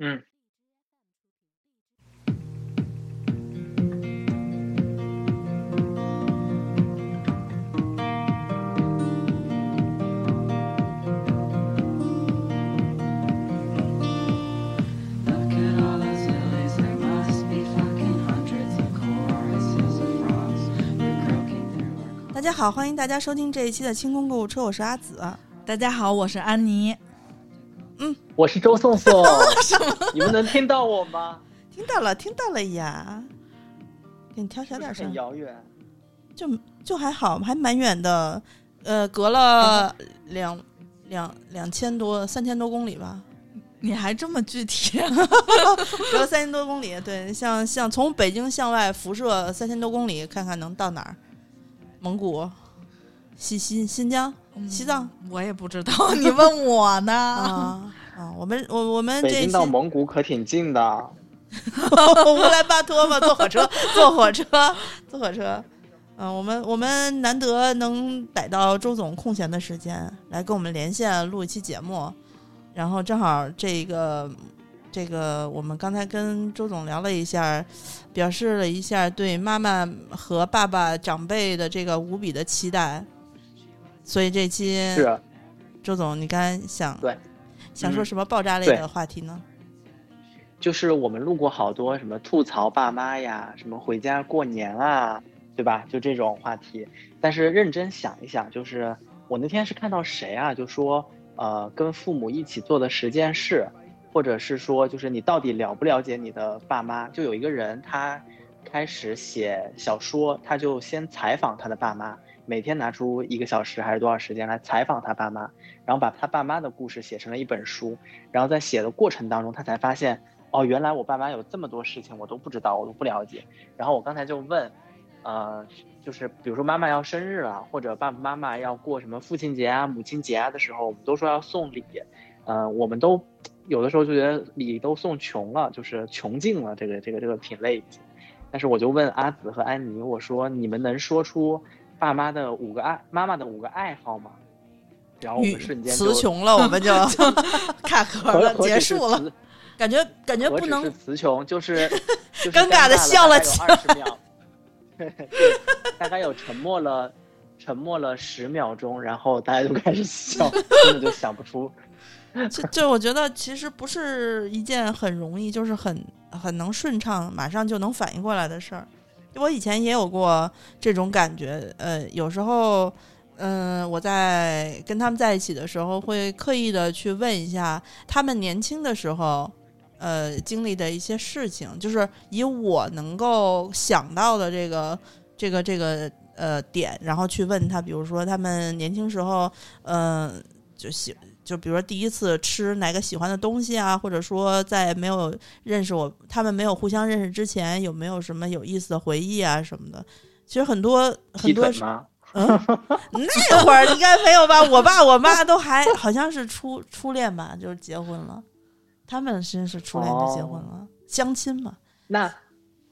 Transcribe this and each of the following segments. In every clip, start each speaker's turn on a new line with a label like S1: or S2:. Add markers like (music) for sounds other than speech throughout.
S1: 嗯，
S2: 大家好，欢迎大家收听这一期的清空购物车，我是阿紫。
S3: 大家好，我是安妮。
S1: 我是周颂颂，(laughs) 你们能听到我吗？
S2: 听到了，听到了呀。给你调小点声
S1: 遥远。
S2: 就就还好，还蛮远的，呃，隔了两两两千多、三千多公里吧，
S3: 你还这么具体？(laughs)
S2: 隔了三千多公里。对，像像从北京向外辐射三千多公里，看看能到哪儿？蒙古、西新新疆、西藏
S3: 我也不知道，(laughs) 你问我呢？
S2: 啊啊！我们我我们
S1: 北京
S2: 这
S1: 到蒙古可挺近的，(laughs)
S2: 乌兰巴托嘛，坐火车，(laughs) 坐火车，坐火车。嗯、我们我们难得能逮到周总空闲的时间来跟我们连线录一期节目，然后正好这个这个我们刚才跟周总聊了一下，表示了一下对妈妈和爸爸长辈的这个无比的期待，所以这期
S1: 是
S2: 周总，你刚才想
S1: 对
S2: 想说
S1: 嗯
S2: 什么爆炸类的话题呢？
S1: 就是我们录过好多什么吐槽爸妈呀，什么回家过年啊，对吧？就这种话题。但是认真想一想，就是我那天是看到谁啊，就说呃，跟父母一起做的十件事，或者是说就是你到底了不了解你的爸妈？就有一个人他开始写小说，他就先采访他的爸妈，每天拿出一个小时还是多少时间来采访他爸妈，然后把他爸妈的故事写成了一本书。然后在写的过程当中，他才发现，哦，原来我爸妈有这么多事情我都不知道，我都不了解。然后我刚才就问，呃，就是比如说妈妈要生日了，或者爸爸妈妈要过什么父亲节啊、母亲节啊的时候，我们都说要送礼，呃，我们都有的时候就觉得礼都送穷了，就是穷尽了这个这个这个品类。但是我就问阿紫和安妮，我说你们能说出爸妈的五个爱妈妈的五个爱好嘛？然后我们瞬间
S2: 词穷了，我们就 (laughs) 卡壳了，结束了。感觉感觉不能
S1: 词穷，就是 (laughs) 就是
S2: 尴尬的笑了起
S1: 二十秒，(laughs) 对，大概有沉默了，沉默了十秒钟，然后大家就开始笑，根本就想不出。
S2: 就就我觉得其实不是一件很容易，就是很很能顺畅，马上就能反应过来的事儿。我以前也有过这种感觉，呃，有时候，嗯、我在跟他们在一起的时候，会刻意的去问一下他们年轻的时候，呃，经历的一些事情，就是以我能够想到的这个这个这个呃点，然后去问他，比如说他们年轻时候，嗯、就喜就比如说第一次吃哪个喜欢的东西啊，或者说在没有认识我，他们没有互相认识之前，有没有什么有意思的回忆啊什么的？其实很多很多那会儿应该没有吧？我爸我妈都还好像是初初恋吧，就是结婚了，他们先是初恋就结婚了，相亲嘛。
S1: 那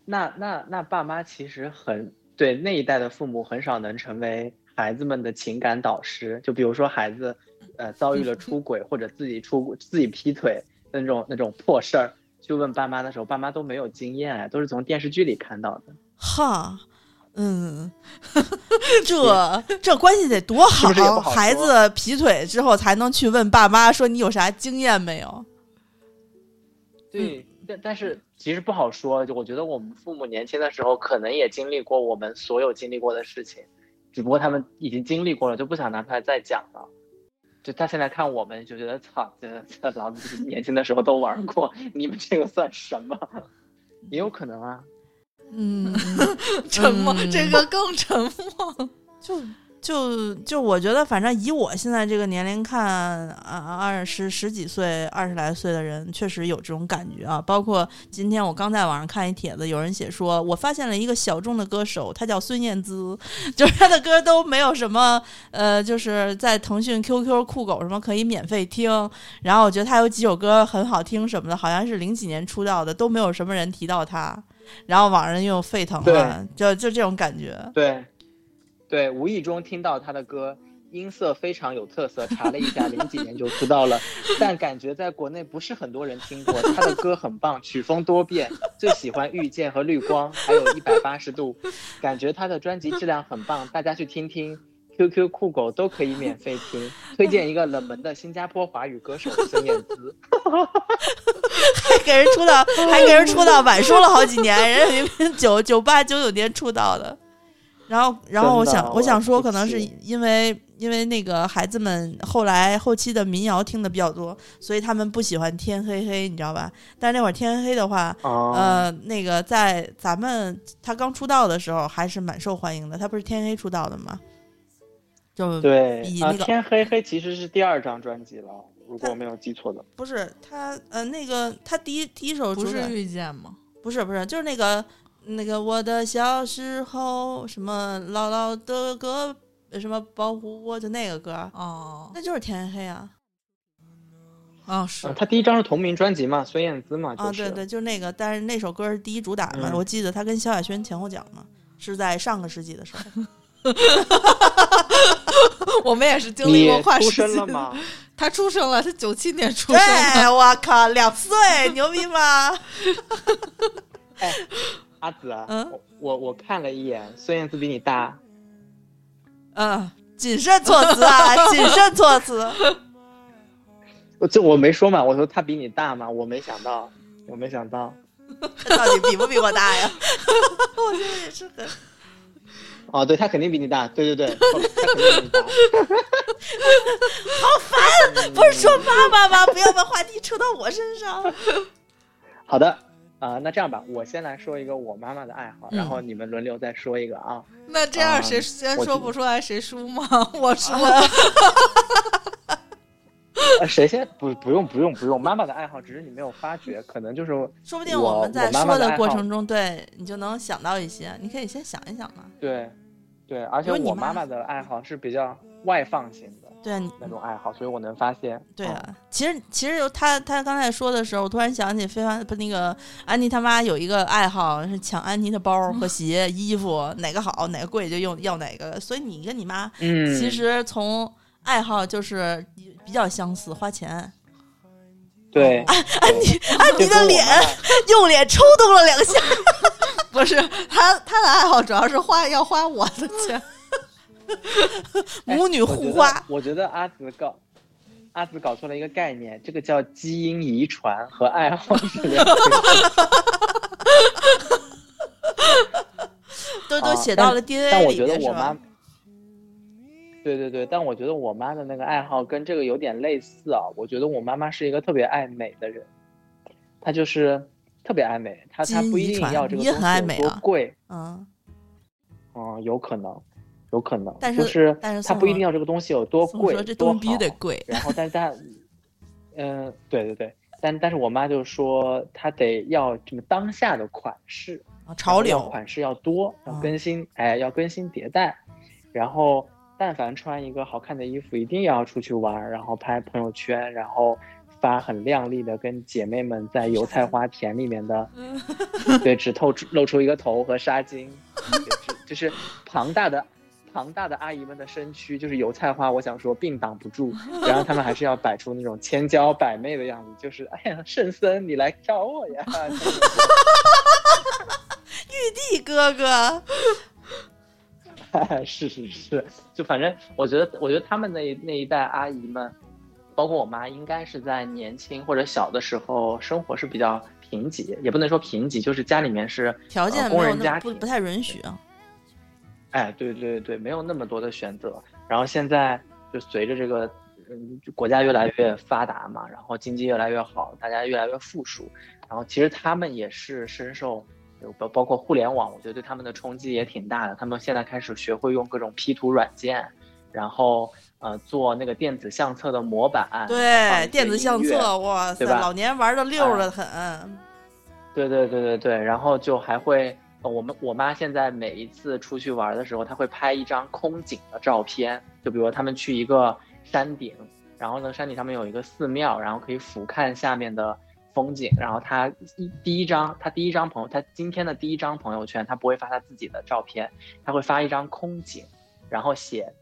S1: 那那那爸妈其实很对那一代的父母很少能成为孩子们的情感导师。就比如说孩子，呃，遭遇了出轨或者自己出自己劈腿的那种那种破事儿，去问爸妈的时候，爸妈都没有经验啊，都是从电视剧里看到的。
S2: 哈，嗯，(laughs) 这这关系得多好，
S1: 是是好
S2: 孩子劈腿之后才能去问爸妈说你有啥经验没有？
S1: 对，但但是其实不好说。就我觉得我们父母年轻的时候，可能也经历过我们所有经历过的事情，只不过他们已经经历过了，就不想拿出来再讲了。就他现在看我们，就觉得操，这这老子年轻的时候都玩过，你们这个算什么？也有可能啊。
S2: 嗯，(laughs)
S3: 沉默，
S2: 嗯
S3: 这个更沉默。
S2: 就就就我觉得，反正以我现在这个年龄看，啊，二十十几岁、二十来岁的人，确实有这种感觉啊。包括今天我刚在网上看一帖子，有人写说，我发现了一个小众的歌手，他叫孙燕姿，(laughs) 就是他的歌都没有什么，呃，就是在腾讯、QQ、酷狗什么可以免费听。然后我觉得他有几首歌很好听什么的，好像是零几年出道的，都没有什么人提到他。然后网上又沸腾了，就就这种感觉。
S1: 对，对，无意中听到他的歌，音色非常有特色，查了一下，零几年就出道了，但感觉在国内不是很多人听过。他的歌很棒，曲风多变，最喜欢《遇见》和《绿光》，还有一百八十度，感觉他的专辑质量很棒，大家去听听。QQ 酷狗都可以免费听，推荐一个冷门的新加坡华语歌手孙燕姿。(laughs)
S2: 还给人出道，还给人出道晚说了好几年，人家明 (laughs) 明九九八九九年出道的。然后，然后我想，
S1: 我
S2: 我想说，可能是因为因为那个孩子们后来后期的民谣听的比较多，所以他们不喜欢天黑黑，你知道吧？但是那会儿天黑黑的话，
S1: 哦，
S2: 呃，那个在咱们他刚出道的时候还是蛮受欢迎的。他不是天黑出道的吗？就
S1: 对啊，
S2: 比那个
S1: 天黑黑其实是第二张专辑了，如果我没有记错的。
S2: 不是他呃那个他第一第一首
S3: 不是遇见吗？
S2: 不是不是，就是那个那个我的小时候什么姥姥的歌，呃什么保护我，就那个歌，
S3: 哦
S2: 那就是天黑啊
S3: 哦是
S1: 嗯，他第一张是同名专辑嘛，孙燕姿嘛，
S2: 啊，
S1: 就是。
S2: 对对，就是那个，但是那首歌是第一主打嘛，
S1: 嗯
S2: 我记得他跟萧亚轩前后脚嘛，是在上个世纪的时候。(laughs)
S3: 我们也是经历过跨
S1: 出
S3: 时期的。
S1: 生了吗？
S3: 他出生了，他九七年出生
S2: 对，
S3: 的。
S2: 我靠，两岁，牛逼吗？(laughs)
S1: 哎，阿紫啊，
S2: 嗯
S1: 我我我看了一眼，孙燕姿比你大，
S2: 嗯，谨慎措辞啊，谨慎措辞。(laughs)
S1: 我这我没说嘛，我说她比你大嘛，我没想到，我没想到。(laughs)
S2: 他到底比不比我大呀？(laughs) 我觉得也是很。
S1: 哦，对，他肯定比你大，对对对，她肯定比你大。
S2: 不是说妈妈吗？不要把话题扯到我身上。
S1: 好的，啊、那这样吧，我先来说一个我妈妈的爱好，然
S2: 嗯
S1: 后你们轮流再说一个啊。
S3: 那这样
S1: 啊
S3: 谁先说不出来谁输吗？我说
S1: 呃，谁先？不，不用，不用，不用。妈妈的爱好只是你没有发觉，可能就是
S2: 说不定
S1: 我
S2: 们在说
S1: 的
S2: 过程中，对你就能想到一些，你可以先想一想嘛。
S1: 对，对，而且我妈妈的爱好是比较外放型的
S2: 对啊，你
S1: 那种爱好，所以我能发现。嗯
S2: 对啊，其实其实有他他刚才说的时候，我突然想起非凡不那个安妮他妈有一个爱好是抢安妮的包和 (laughs) 鞋、衣服，哪个好哪个贵就用要哪个，所以你跟你妈
S1: 嗯，
S2: 其实从爱好就是比较相似，花钱。
S1: 对，
S2: 安安妮
S1: 安妮
S2: 的脸 (laughs) 用脸抽动了两下，(laughs)
S3: 不是他他的爱好主要是花要花我的钱。
S1: 哎 (laughs)
S2: 母女互花。
S1: 我觉得阿紫搞阿紫搞错了一个概念，这个叫基因遗传和爱好是两回事。
S2: 都都
S1: 啊
S2: 写到了 DNA 但
S1: 我觉得我妈？，对对对，但我觉得我妈的那个爱好跟这个有点类似啊。我觉得我妈妈是一个特别爱美的人，她就是特别爱美，她她不一定要这个
S2: 也很爱
S1: 东西有多贵，
S2: 嗯，
S1: 嗯，有可能，有可能，
S2: 但
S1: 就是是
S2: 但是
S1: 她不一定要这个东西有多贵
S2: 说这
S1: 多
S2: 东西得
S1: 好
S2: 贵，
S1: 然后但是她，嗯、对对对，但但是我妈就说她得要这么当下的款式，
S2: 啊潮流
S1: 款式要多，要
S2: 嗯
S1: 更新，哎，要更新迭代。然后，但凡穿一个好看的衣服，一定要出去玩，然后拍朋友圈，然后发很靓丽的跟姐妹们在油菜花田里面的，(laughs) 对，只透出露出一个头和纱巾，就是庞大的。庞大的阿姨们的身躯就是油菜花，我想说并挡不住，然后他们还是要摆出那种千娇百媚的样子，就是哎呀，圣僧你来找我呀！(laughs)
S2: 玉帝哥哥，(laughs)
S1: 是是是，就反正我觉得，我觉得他们那那一代阿姨们，包括我妈，应该是在年轻或者小的时候生活是比较贫瘠，也不能说贫瘠，就是家里面是
S2: 条件
S1: 呃工人家庭
S2: 不不太允许啊。
S1: 哎，对对对，没有那么多的选择。然后现在就随着这个，嗯，国家越来越发达嘛，然后经济越来越好，大家越来越富庶。然后其实他们也是深受，包包括互联网，我觉得对他们的冲击也挺大的。他们现在开始学会用各种 P 图软件，然后呃做那个电子相册的模板，
S2: 对，电子相册，哇塞，老年玩的溜的很。
S1: 对对对对对，然后就还会，我们我妈现在每一次出去玩的时候，她会拍一张空景的照片，就比如他们去一个山顶，然后呢山顶上面有一个寺庙，然后可以俯瞰下面的风景，然后她一第一张，她第一张朋友，她今天的第一张朋友圈，她不会发她自己的照片，她会发一张空景，然后写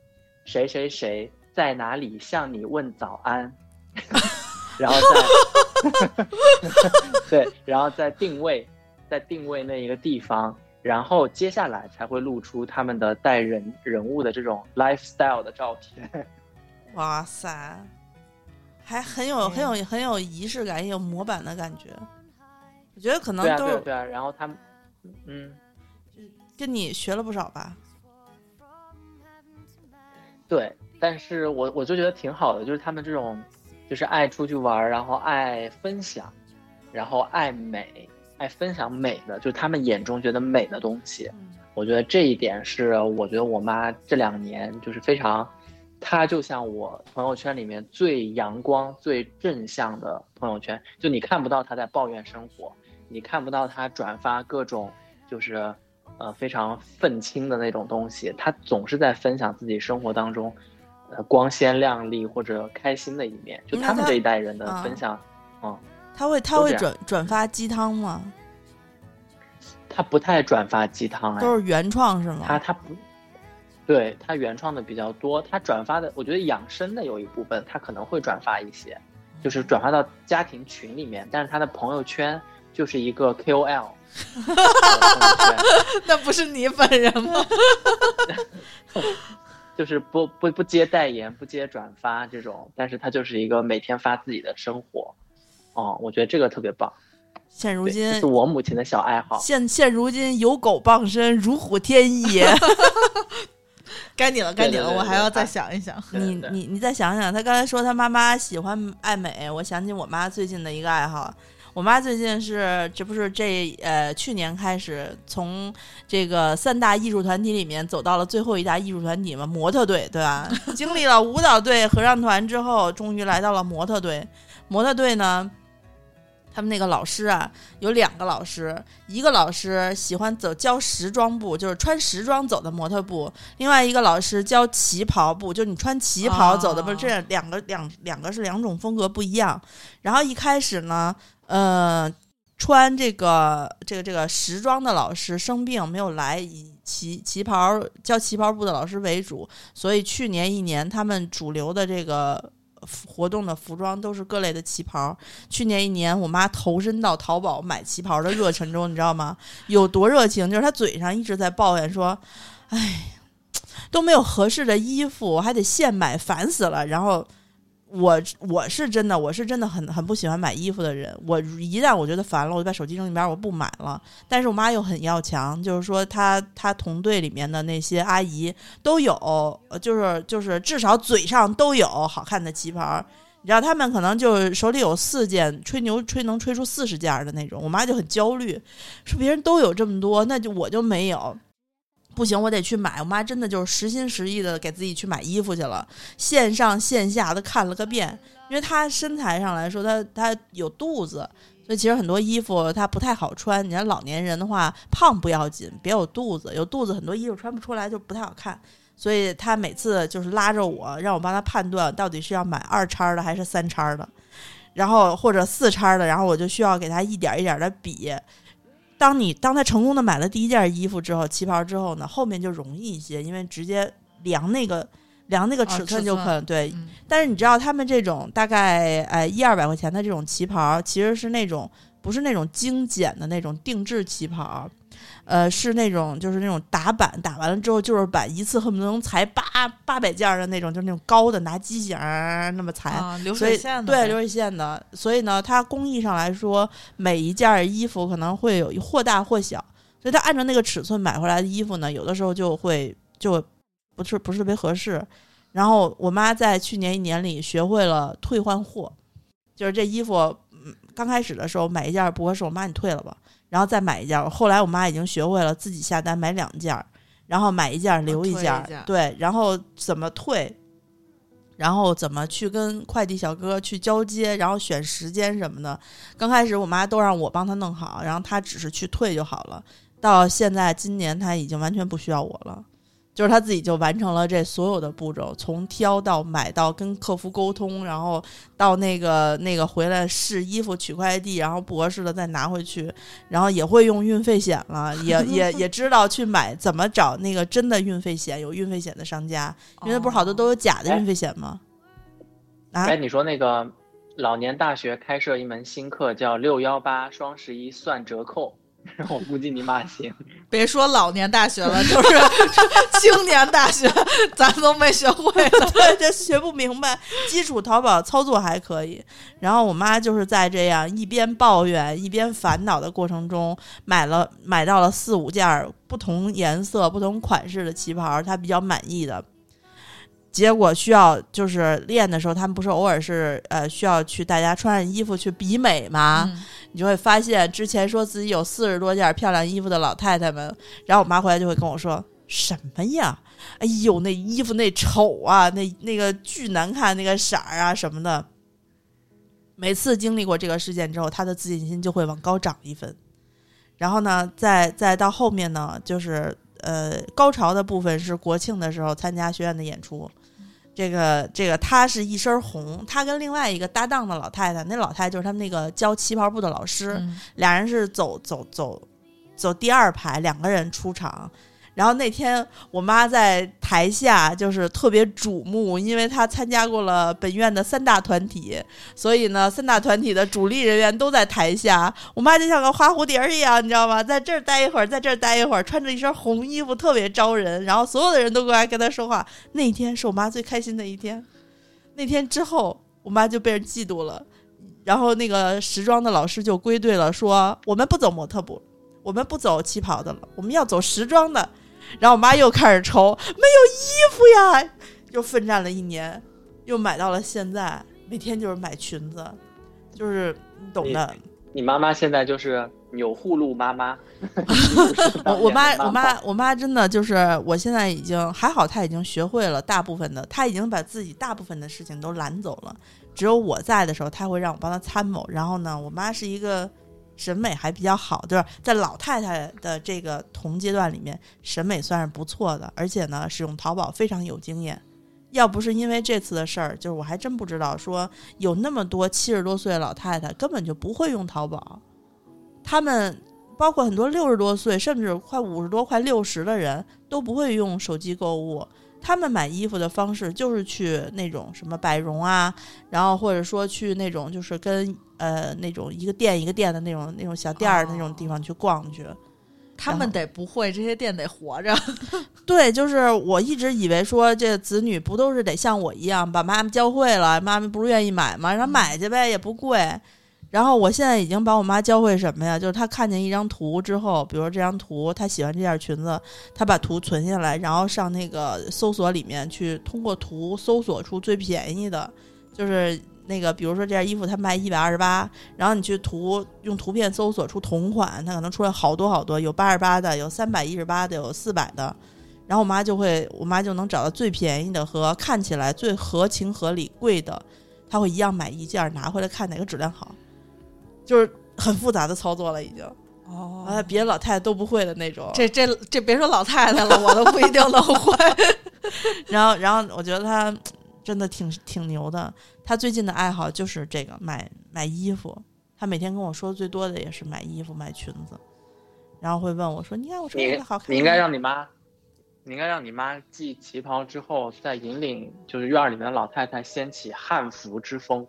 S1: 谁谁谁在哪里向你问早安，(laughs) 然后再 (laughs) 对，然后再定位，再定位那一个地方，然后接下来才会露出他们的带人人物的这种 lifestyle 的照片。(laughs)
S2: 哇塞，还很有很有很有仪式感，也有模板的感觉。我觉得可能都是
S1: 对啊，对啊。然后他们，嗯，
S2: 跟你学了不少吧？
S1: 对。但是我我就觉得挺好的，就是他们这种，就是爱出去玩，然后爱分享，然后爱美，爱分享美的，就是他们眼中觉得美的东西。我觉得这一点是，我觉得我妈这两年就是非常，她就像我朋友圈里面最阳光、最正向的朋友圈。就你看不到她在抱怨生活，你看不到她转发各种就是呃非常愤青的那种东西，她总是在分享自己生活当中呃光鲜亮丽或者开心的一面。就他们这一代人的
S2: 啊
S1: 分享，嗯，
S2: 他会他会转转发鸡汤吗？
S1: 他不太转发鸡汤哎，
S2: 都是原创是吗？
S1: 他他不，对他原创的比较多，他转发的，我觉得养生的有一部分他可能会转发一些，就是转发到家庭群里面，但是他的朋友圈就是一个 KOL 朋友圈，
S3: 那不是你本人吗？(laughs)
S1: 就是不不不接代言，不接转发这种，但是他就是一个每天发自己的生活，哦，我觉得这个特别棒，
S2: 现如今
S1: 是我母亲的小爱好，
S2: 现现如今有狗傍身，如虎添翼。(laughs)
S3: 该你了，该你了，
S1: 对对对
S3: 我还要再想一想。
S2: 你你你再想想，他刚才说他妈妈喜欢爱美，我想起我妈最近的一个爱好。我妈最近是，这不是这呃去年开始从这个三大艺术团体里面走到了最后一大艺术团体嘛，模特队，对吧？(laughs) 经历了舞蹈队、合唱团之后，终于来到了模特队。模特队呢，他们那个老师啊，有两个老师，一个老师喜欢走教时装步，就是穿时装走的模特步；另外一个老师教旗袍步，就是你穿旗袍走的，不这两个两两个是两种风格不一样。然后一开始呢，呃，穿这个这个这个时装的老师生病没有来，以旗旗袍教旗袍部的老师为主，所以去年一年他们主流的这个。活动的服装都是各类的旗袍。去年一年，我妈投身到淘宝买旗袍的热忱中，你知道吗？有多热情？就是她嘴上一直在抱怨说：“哎，都没有合适的衣服，我还得现买，烦死了。”然后我我是真的，我是真的很很不喜欢买衣服的人。我一旦我觉得烦了，我就把手机扔一边，我不买了。但是我妈又很要强，就是说她她同队里面的那些阿姨都有，就是就是至少嘴上都有好看的旗袍。你知道他们可能就手里有四件，吹牛吹能吹出四十件的那种。我妈就很焦虑，说别人都有这么多，那就我就没有。不行，我得去买。我妈真的就是实心实意的给自己去买衣服去了，线上线下的看了个遍。因为她身材上来说，她她有肚子，所以其实很多衣服她不太好穿。你看老年人的话，胖不要紧，别有肚子，有肚子很多衣服穿不出来就不太好看。所以她每次就是拉着我，让我帮她判断到底是要买二叉的还是三叉的，然后或者四叉的，然后我就需要给她一点一点的比。当你当他成功的买了第一件衣服之后，旗袍之后呢，后面就容易一些，因为直接量那个量那个尺
S3: 寸
S2: 寸就可能、对。
S3: 嗯
S2: 但是你知道他们这种大概呃一二百块钱的这种旗袍，其实是那种不是那种精简的那种定制旗袍，呃，是那种就是那种打板，打完了之后就是板，一次恨不得能裁八八百件儿的那种，就是那种高的拿机型儿那么裁。
S3: 啊，流水线的
S2: 对流水线的，所以呢，它工艺上来说，每一件衣服可能会有或大或小，所以它按照那个尺寸买回来的衣服呢，有的时候就会就不是不是特别合适。然后我妈在去年一年里学会了退换货，就是这衣服，嗯，刚开始的时候买一件不合适，我妈你退了吧，然后再买一件。后来我妈已经学会了自己下单买两件儿，然后买一件儿留一件，
S3: 一件儿
S2: 对，然后怎么退，然后怎么去跟快递小哥去交接，然后选时间什么的。刚开始我妈都让我帮她弄好，然后她只是去退就好了。到现在今年她已经完全不需要我了，就是他自己就完成了这所有的步骤，从挑到买到跟客服沟通，然后到那个那个回来试衣服、取快递，然后不合适的再拿回去，然后也会用运费险了，也也 (laughs) 也知道去买怎么找那个真的运费险，有运费险的商家，因为不是好多都有假的运费险吗？啊
S1: 哎，，你说那个老年大学开设一门新课叫六幺八双十一算折扣，(laughs) 我估计你妈行。(laughs)
S3: 别说老年大学了，就是 (laughs) 青年大学，咱都没学会呢。
S2: 对，这学不明白，基础淘宝操作还可以。然后我妈就是在这样一边抱怨一边烦恼的过程中，买了买到了四五件儿不同颜色、不同款式的旗袍，她比较满意的。结果需要就是练的时候，他们不是偶尔是呃需要去大家穿上衣服去比美吗？
S3: 嗯
S2: 你就会发现，之前说自己有四十多件漂亮衣服的老太太们，然后我妈回来就会跟我说：“什么呀？哎呦，那衣服那丑啊，那那个巨难看，那个色儿啊什么的。”每次经历过这个事件之后，她的自信心就会往高涨一分。然后呢，再再到后面呢，就是呃高潮的部分是国庆的时候参加学院的演出。这个这个，她是一身红，她跟另外一个搭档的老太太，那老太太就是他们那个教旗袍部的老师，
S3: 嗯
S2: 俩人是走走走走第二排，两个人出场。然后那天我妈在台下就是特别瞩目，因为她参加过了本院的三大团体，所以呢，三大团体的主力人员都在台下。我妈就像个花蝴蝶一样，你知道吗？在这儿待一会儿，在这儿待一会儿，穿着一身红衣服，特别招人。然后所有的人都过来跟她说话。那天是我妈最开心的一天。那天之后，我妈就被人嫉妒了。然后那个时装的老师就归队了，说我们不走模特步，我们不走旗袍的了，我们要走时装的。然后我妈又开始愁，没有衣服呀，又奋战了一年，又买到了现在，每天就是买裙子，就是你懂的。
S1: 你妈妈现在就是钮祜禄妈妈。(laughs)
S2: 我 (laughs) 我妈我
S1: 妈
S2: 妈我妈真的就是，我现在已经还好，她已经学会了大部分的，她已经把自己大部分的事情都揽走了。只有我在的时候，她会让我帮她参谋。然后呢，我妈是一个审美还比较好，就是在老太太的这个同阶段里面，审美算是不错的，而且呢，使用淘宝非常有经验。要不是因为这次的事儿，就是我还真不知道说有那么多七十多岁的老太太根本就不会用淘宝，他们包括很多六十多岁甚至快五十多、快六十的人都不会用手机购物。他们买衣服的方式就是去那种什么百荣啊，然后或者说去那种就是跟呃那种一个店一个店的那种那种小店儿那种地方去逛去。
S3: 他们得不会，这些店得活着。(laughs)
S2: 对，就是我一直以为说这子女不都是得像我一样把妈妈教会了，妈妈不是愿意买吗？让她买去呗，也不贵。然后我现在已经把我妈教会什么呀？就是她看见一张图之后，比如说这张图，她喜欢这件裙子，她把图存下来，然后上那个搜索里面去，通过图搜索出最便宜的，就是那个，比如说这件衣服它卖一百二十八，然后你去图用图片搜索出同款，它可能出来好多好多，有八十八的，有三百一十八的，有四百的。然后我妈就会，我妈就能找到最便宜的和看起来最合情合理贵的，她会一样买一件拿回来看哪个质量好，就是很复杂的操作了已经，
S3: 哦
S2: 啊，别的老太太都不会的那种。
S3: 这这这别说老太太了，我都不一定能会。(laughs)
S2: 然后，然后我觉得她真的挺挺牛的。她最近的爱好就是这个买买衣服，她每天跟我说最多的也是买衣服、买裙子，然后会问我说：“你看我穿个好看？”
S1: 你应该让你妈，你应该让你妈系旗袍之后，再引领就是院儿里面的老太太掀起汉服之风，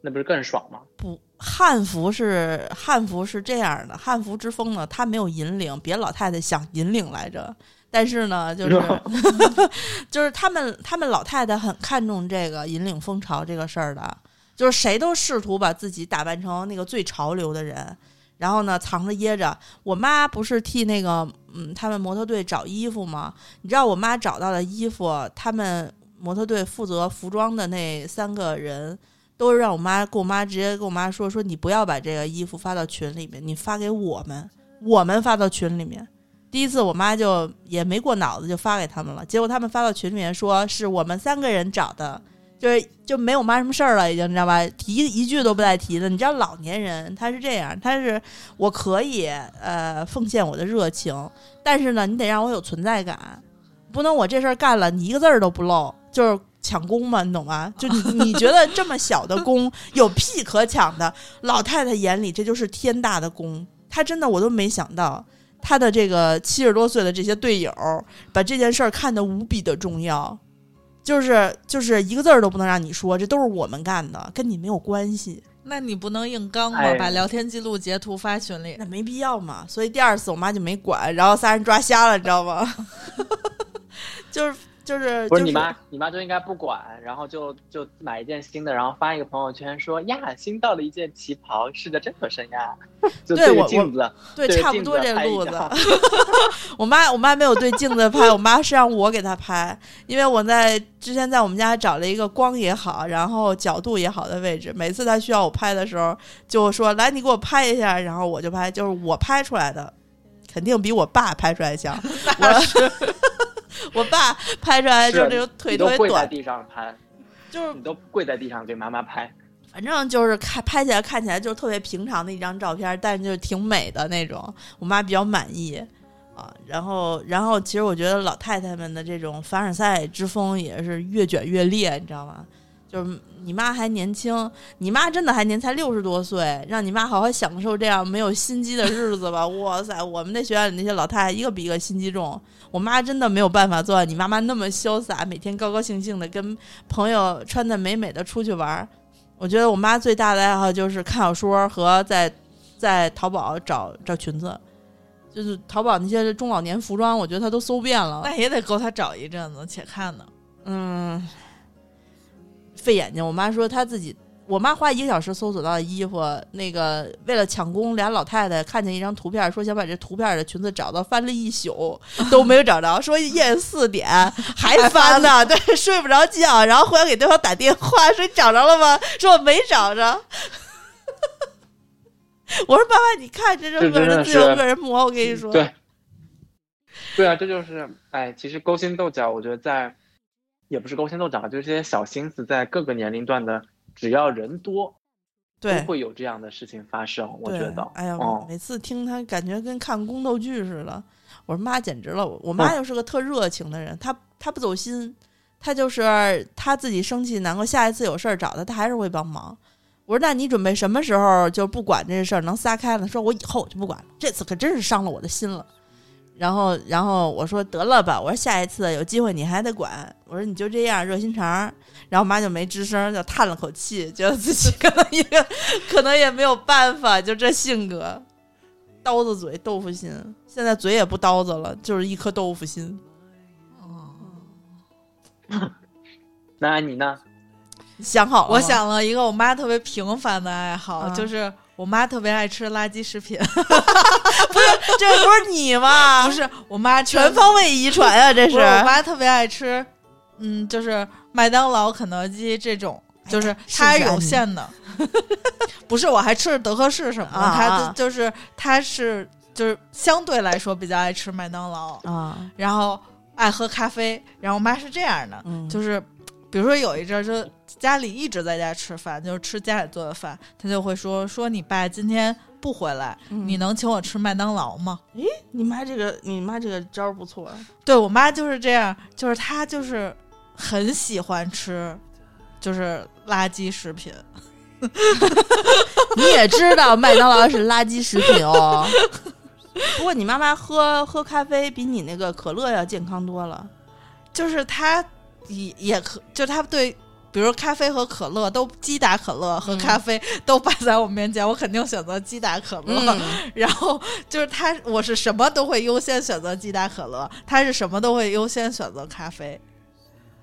S1: 那不是更爽吗？
S2: 不，汉服是汉服是这样的，汉服之风呢，它没有引领，别老太太想引领来着。但是呢，就是 (laughs) (laughs) 就是他们他们老太太很看重这个引领风潮这个事儿的，就是谁都试图把自己打扮成那个最潮流的人，然后呢藏着掖着。我妈不是替那个嗯他们模特队找衣服吗？你知道我妈找到的衣服，他们模特队负责服装的那三个人。都是让我妈跟我妈直接跟我妈说说，你不要把这个衣服发到群里面，你发给我们，我们发到群里面。第一次我妈就也没过脑子就发给他们了，结果他们发到群里面说是我们三个人找的，就是就没我妈什么事儿了，已经你知道吧？提一句都不带提的。你知道老年人他是这样，他是我可以呃奉献我的热情，但是呢，你得让我有存在感。不能我这事儿干了，你一个字儿都不漏，就是抢功嘛，你懂吗？(laughs) 就你你觉得这么小的功 (laughs) 有屁可抢的？老太太眼里这就是天大的功，她真的我都没想到。她的这个七十多岁的这些队友，把这件事儿看得无比的重要，就是就是一个字儿都不能让你说，这都是我们干的，跟你没有关系。
S3: 那你不能硬刚吗？
S1: 哎
S3: 把聊天记录截图发群里。
S2: 那没必要嘛。所以第二次我妈就没管，然后仨人抓瞎了，你知道吗？(laughs) 就是就是就是
S1: 不是你妈，你妈就应该不管，然后就就买一件新的，然后发一个朋友圈说呀，新到了一件旗袍，试的真合身呀，就
S2: 对
S1: 着镜子，
S2: 对，差不多这路子
S1: 张。(laughs) (laughs)
S2: 我妈我妈没有对镜子拍，我妈是让我给她拍，因为我在之前在我们家找了一个光也好，然后角度也好的位置，每次她需要我拍的时候，就说来你给我拍一下，然后我就拍，就是我拍出来的，肯定比我爸拍出来像。(laughs) 我 (laughs) 我爸拍出来就是那种腿特别短，
S1: 跪在地上拍，
S2: 就是
S1: 你都跪在地上给妈妈拍。
S2: 反正就是看拍起来看起来就是特别平常的一张照片，但是就是挺美的那种，我妈比较满意啊。然后，然后其实我觉得老太太们的这种凡尔赛之风也是越卷越烈，你知道吗？就是你妈还年轻，你妈真的还年才六十多岁，让你妈好好享受这样没有心机的日子吧。(laughs) 哇塞，我们那学校里那些老太太一个比一个心机重，我妈真的没有办法做到你妈妈那么潇洒，每天高高兴兴的跟朋友穿的美美的出去玩儿。我觉得我妈最大的爱好就是看小说和在在淘宝找找裙子，就是淘宝那些中老年服装，我觉得她都搜遍了。
S3: 那也得够她找一阵子，且看呢。
S2: 嗯，费眼睛。我妈说她自己，我妈花一个小时搜索到的衣服，那个为了抢功，俩老太太看见一张图片，说想把这图片的裙子找到，翻了一宿都没有找着，(laughs) 说夜里四点还翻呢，(laughs) 对，睡不着觉，然后回来给对方打电话，说你找着了吗？说我没找着。(laughs) 我说爸爸，你看这是个人自由
S1: 是
S2: 个人魔，我跟你说，
S1: 对，对啊，这就是哎，其实勾心斗角，我觉得在也不是勾心斗角，就是这些小心思，在各个年龄段的，只要人多，
S2: 对
S1: 都会有这样的事情发生。我觉得，
S2: 哎呀，
S1: 哦，
S2: 每次听他感觉跟看宫斗剧似的。我说妈，简直了！我我妈
S1: 嗯
S2: 又是个特热情的人，她她不走心，她就是她自己生气难过，下一次有事儿找她，她还是会帮忙。我说那你准备什么时候就不管这事儿能撒开了？说我以后就不管了，这次可真是伤了我的心了。然后，然后我说得了吧，我说下一次有机会你还得管。我说你就这样热心肠儿。然后我妈就没吱声，就叹了口气，觉得自己可能也 (laughs) 可能也没有办法，就这性格，刀子嘴豆腐心。现在嘴也不刀子了，就是一颗豆腐心。
S1: 哦 (laughs) 那你呢？
S2: 想好了
S3: 我想了一个我妈特别平凡的爱好，
S2: 啊
S3: 就是我妈特别爱吃垃圾食品，(laughs) 不是
S2: 这不是你吗？
S3: 不是我妈
S2: 全方位遗传啊，这是
S3: 是我妈特别爱吃，嗯，就是麦当劳、肯德基这种，就是它是有限的。不是，我还吃德克士什么的，
S2: 啊
S3: 她
S2: 啊
S3: 就是它是就是相对来说比较爱吃麦当劳，
S2: 啊，
S3: 然后爱喝咖啡。然后我妈是这样的，
S2: 嗯，
S3: 就是比如说有一阵儿就家里一直在家吃饭，就是吃家里做的饭，她就会说说你爸今天不回来，
S2: 嗯
S3: 你能请我吃麦当劳吗？
S2: 你妈这个你妈这个招儿不错，
S3: 对我妈就是这样，就是她就是很喜欢吃，就是垃圾食品。(laughs)
S2: 你也知道麦当劳是垃圾食品哦。(laughs) 不过你妈妈喝喝咖啡比你那个可乐要健康多了。
S3: 就是她也也可，就她对，比如咖啡和可乐都鸡打可乐和
S2: 嗯
S3: 咖啡都摆在我面前，我肯定选择鸡打可乐。
S2: 嗯，
S3: 然后就是她，我是什么都会优先选择鸡打可乐，她是什么都会优先选择咖啡。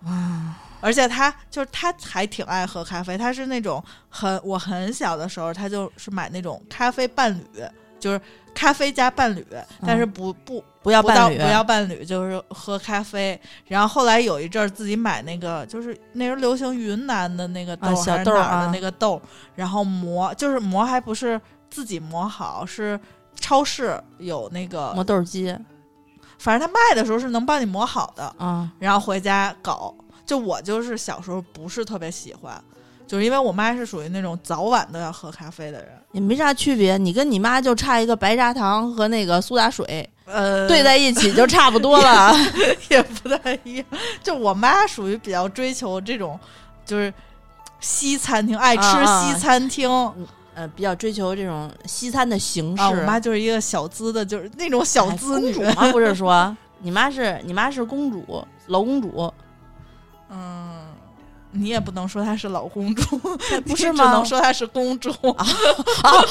S2: 啊，
S3: 而且他就是他还挺爱喝咖啡，他是那种很我很小的时候，他就是买那种咖啡伴侣，就是咖啡加伴侣，但是不不
S2: 不要
S3: 不到
S2: 伴侣，
S3: 不要伴侣，就是喝咖啡。然后后来有一阵儿自己买那个，就是那时候流行云南的那个豆、
S2: 啊小豆儿
S3: 哪儿的
S2: 啊
S3: 那个豆，然后磨，就是磨还不是自己磨好，是超市有那个
S2: 磨，豆机
S3: 反正他卖的时候是能帮你磨好的，
S2: 啊，
S3: 然后回家搞。就我就是小时候不是特别喜欢。就是因为我妈是属于那种早晚都要喝咖啡的人，
S2: 也没啥区别。你跟你妈就差一个白砂糖和那个苏打水，
S3: 呃，
S2: 兑在一起就差不多了。(laughs)
S3: 也不太一样。就我妈属于比较追求这种，就是西餐厅，爱吃西餐厅。
S2: 呃，比较追求这种西餐的形式。
S3: 啊，我妈就是一个小资的，就是那种小
S2: 哎
S3: 资女。
S2: 公主 (laughs) 吗？不是说你妈是你妈是公主，老公主，
S3: 嗯，你也不能说她是老公主，(laughs)
S2: 不是吗
S3: 能说她是公主。
S2: 啊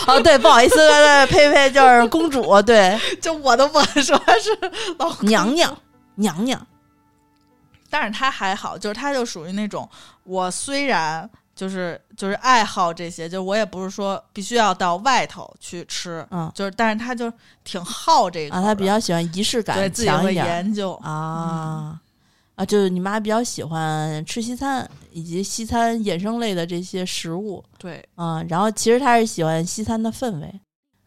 S2: 啊，对，不好意思，对对，呸呸，就是公主，对，(laughs)
S3: 就我都不敢说她是老
S2: 娘娘，娘娘，
S3: 但是她还好，就是她就属于那种，我虽然就是就是爱好这些，就我也不是说必须要到外头去吃，
S2: 嗯。
S3: 就是但是他就挺好这个
S2: 啊，他比较喜欢仪式
S3: 对
S2: 感
S3: 自己会
S2: 强一点
S3: 研究
S2: 啊。啊，就是你妈比较喜欢吃西餐以及西餐衍生类的这些食物。
S3: 对，
S2: 嗯，然后其实她是喜欢西餐的氛围，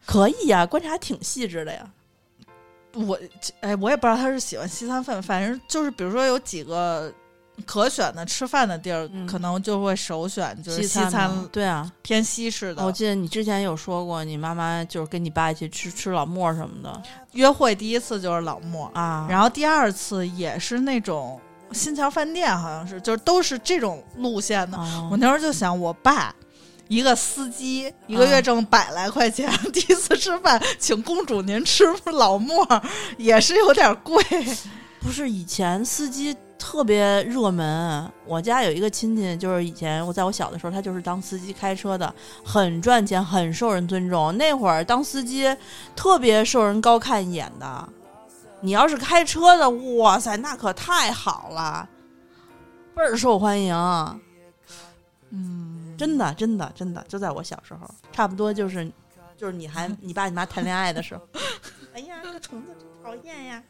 S2: 可以呀、观察挺细致的呀。
S3: 我哎，我也不知道他是喜欢西餐饭，反正就是比如说有几个可选的吃饭的地儿，
S2: 嗯。
S3: 可能就会首选就是西
S2: 餐
S3: 餐
S2: 对啊，
S3: 偏西式的。
S2: 我记得你之前有说过，你妈妈就是跟你爸一起吃吃老莫什么的。
S3: 约会第一次就是老莫，
S2: 啊，
S3: 然后第二次也是那种新桥饭店，好像是，就是都是这种路线的。
S2: 哦。
S3: 我那时候就想，我爸一个司机，一个
S2: 啊
S3: 月挣百来块钱，第一次吃饭请公主您吃老莫，也是有点贵。
S2: 不是以前司机特别热门，我家有一个亲戚，就是以前我在我小的时候，他就是当司机开车的，很赚钱，很受人尊重。那会儿当司机特别受人高看一眼的，你要是开车的，哇塞，那可太好了，倍儿受欢迎。
S3: 嗯，
S2: 真的，真的，真的，就在我小时候，差不多就是，就是你还你爸你妈谈恋爱的时候。(laughs) 哎呀，这虫子真讨厌呀！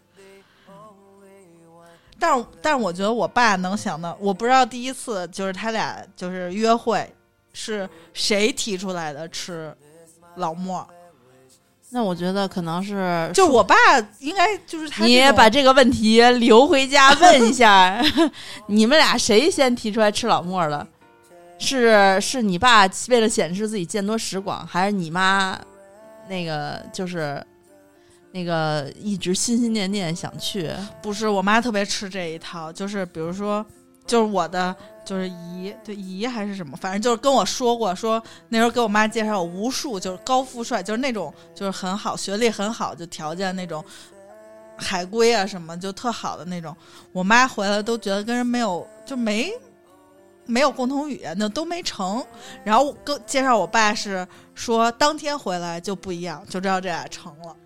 S3: 但是但是我觉得我爸能想到，我不知道第一次就是他俩就是约会是谁提出来的吃老莫，
S2: 那我觉得可能是，
S3: 就我爸应该就是他
S2: 你
S3: 这种
S2: 把这个问题留回家 (laughs) 问一下，(laughs) 你们俩谁先提出来吃老莫的？是是你爸为了显示自己见多识广，还是你妈那个就是那个一直心心念念想去？
S3: 不是我妈特别吃这一套，就是比如说，就是我的就是姨，对姨还是什么，反正就是跟我说过，说那时候给我妈介绍无数就是高富帅，就是那种就是很好学历很好，就条件那种海归啊什么就特好的那种。我妈回来都觉得跟人没有就没没有共同语言，那都没成。然后跟介绍我爸是说当天回来就不一样，就知道这俩成了。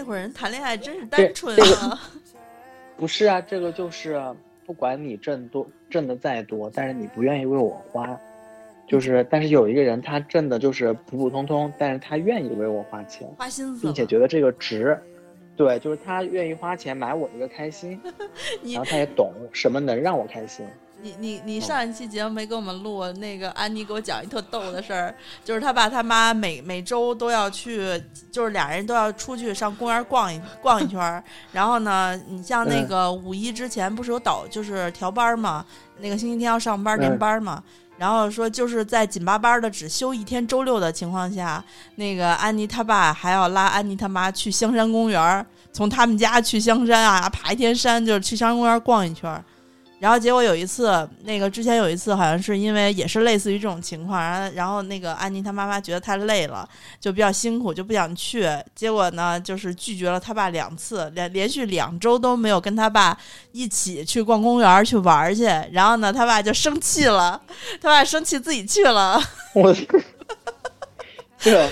S2: 那会儿人谈恋爱真是单纯
S1: 这
S2: 啊！(laughs)
S1: 不是啊，这个就是不管你挣多挣的再多，但是你不愿意为我花，就是但是有一个人他挣的就是普普通通，但是他愿意为我花钱，
S2: 花心思
S1: 并且，觉得这个值。对，就是他愿意花钱买我一个开心，(laughs) 然后他也懂什么能让我开心。
S2: 你你你上一期节目没给我们录那个安妮给我讲一特逗的事儿，就是他爸他妈每每周都要去，就是俩人都要出去上公园逛一逛一圈儿。然后呢，你像那
S1: 嗯
S2: 个五一之前不是有倒就是调班儿嘛，那个星期天要上班
S1: 嗯
S2: 连班儿嘛。然后说就是在紧巴巴的只休一天周六的情况下，那个安妮他爸还要拉安妮他妈去香山公园儿，从他们家去香山啊，爬一天山，就是去香山公园逛一圈儿。然后结果有一次，那个之前有一次好像是因为也是类似于这种情况，然后然后那个安妮她妈妈觉得太累了，就比较辛苦，就不想去。结果呢，就是拒绝了他爸两次，连连续两周都没有跟他爸一起去逛公园去玩儿去。然后呢，他爸就生气了，他爸生气自己去了。
S1: 我这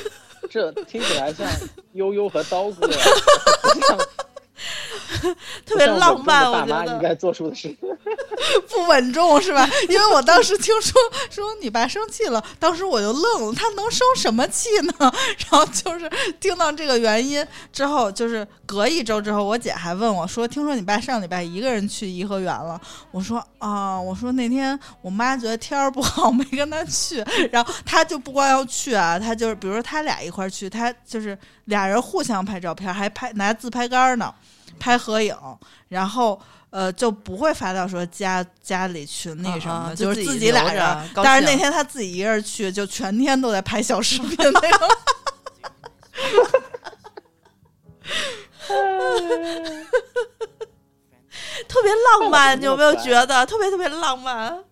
S1: 这听起来像悠悠和 (laughs) 刀哥，(laughs)
S2: 特别浪漫我觉得
S1: 应该做出的事。
S3: 不稳重是吧？(laughs) 因为我当时听说说你爸生气了，当时我就愣了，他能生什么气呢？(laughs) 然后就是听到这个原因之后，就是隔一周之后，我姐还问我说：“听说你爸上礼拜一个人去颐和园了？”我说：“啊，我说那天我妈觉得天儿不好，没跟他去。(laughs) 然后他就不光要去啊，他就是比如说他俩一块儿去，他就是俩人互相拍照片，还拍拿自拍杆呢，拍合影，然后呃就不会发到说家家里去那什么，就是
S2: 自己
S3: 俩人。但是那天他自己一个人去，就全天都在拍小视频那种。(laughs)
S2: 特别浪漫，你有没有觉得特别特别浪漫？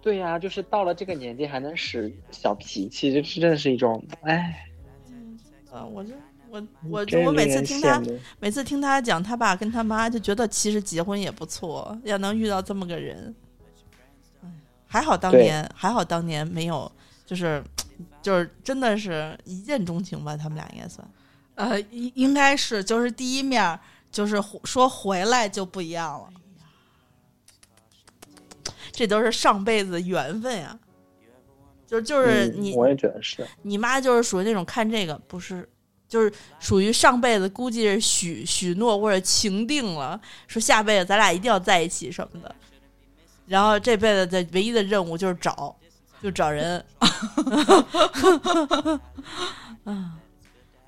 S1: 对呀，就是到了这个年纪还能使小脾气，就是真的是一种。哎。
S2: 嗯。我我我每次听他每次听他讲他爸跟他妈，就觉得其实结婚也不错，要能遇到这么个人。哎，还好当年还好当年没有，就是就是真的是一见钟情吧，他们俩应该算。
S3: 呃，应应该是就是第一面就是说回来就不一样了。
S2: 这都是上辈子缘分呀。就就是你、
S1: 嗯我也觉得是。
S2: 你妈就是属于那种看这个不是，就是属于上辈子估计是许许诺或者情定了，说下辈子咱俩一定要在一起什么的。然后这辈子的唯一的任务就是找，就找人。啊，(laughs)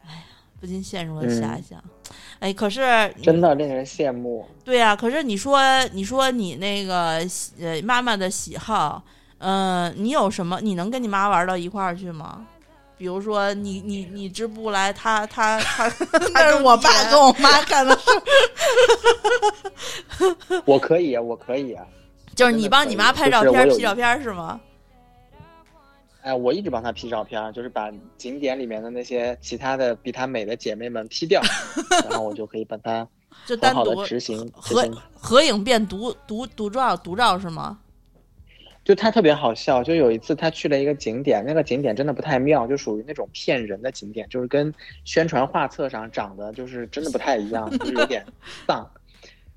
S2: 哎呀，不禁陷入了遐想。哎，可是
S1: 真的令人羡慕。
S2: 对呀、可是你说，你说你那个喜呃妈妈的喜好，嗯、你有什么？你能跟你妈玩到一块儿去吗？比如说你你你织不来，他他 (laughs) 他，
S3: 那是我爸跟我妈 (laughs) 干的事。(laughs)
S1: 我可以，我可以啊。
S2: 就是你帮你妈拍照片、
S1: 就是
S2: P 照片是吗？
S1: 哎，我一直帮她 P 照片，就是把景点里面的那些其他的比她美的姐妹们 P 掉，然后我就可以把它
S2: 就单独
S1: 执行
S2: 合。合影变独独独照独照是吗？
S1: 就他特别好笑，就有一次他去了一个景点，那个景点真的不太妙，就属于那种骗人的景点，就是跟宣传画册上长得就是真的不太一样，就是有点 (laughs) 丧。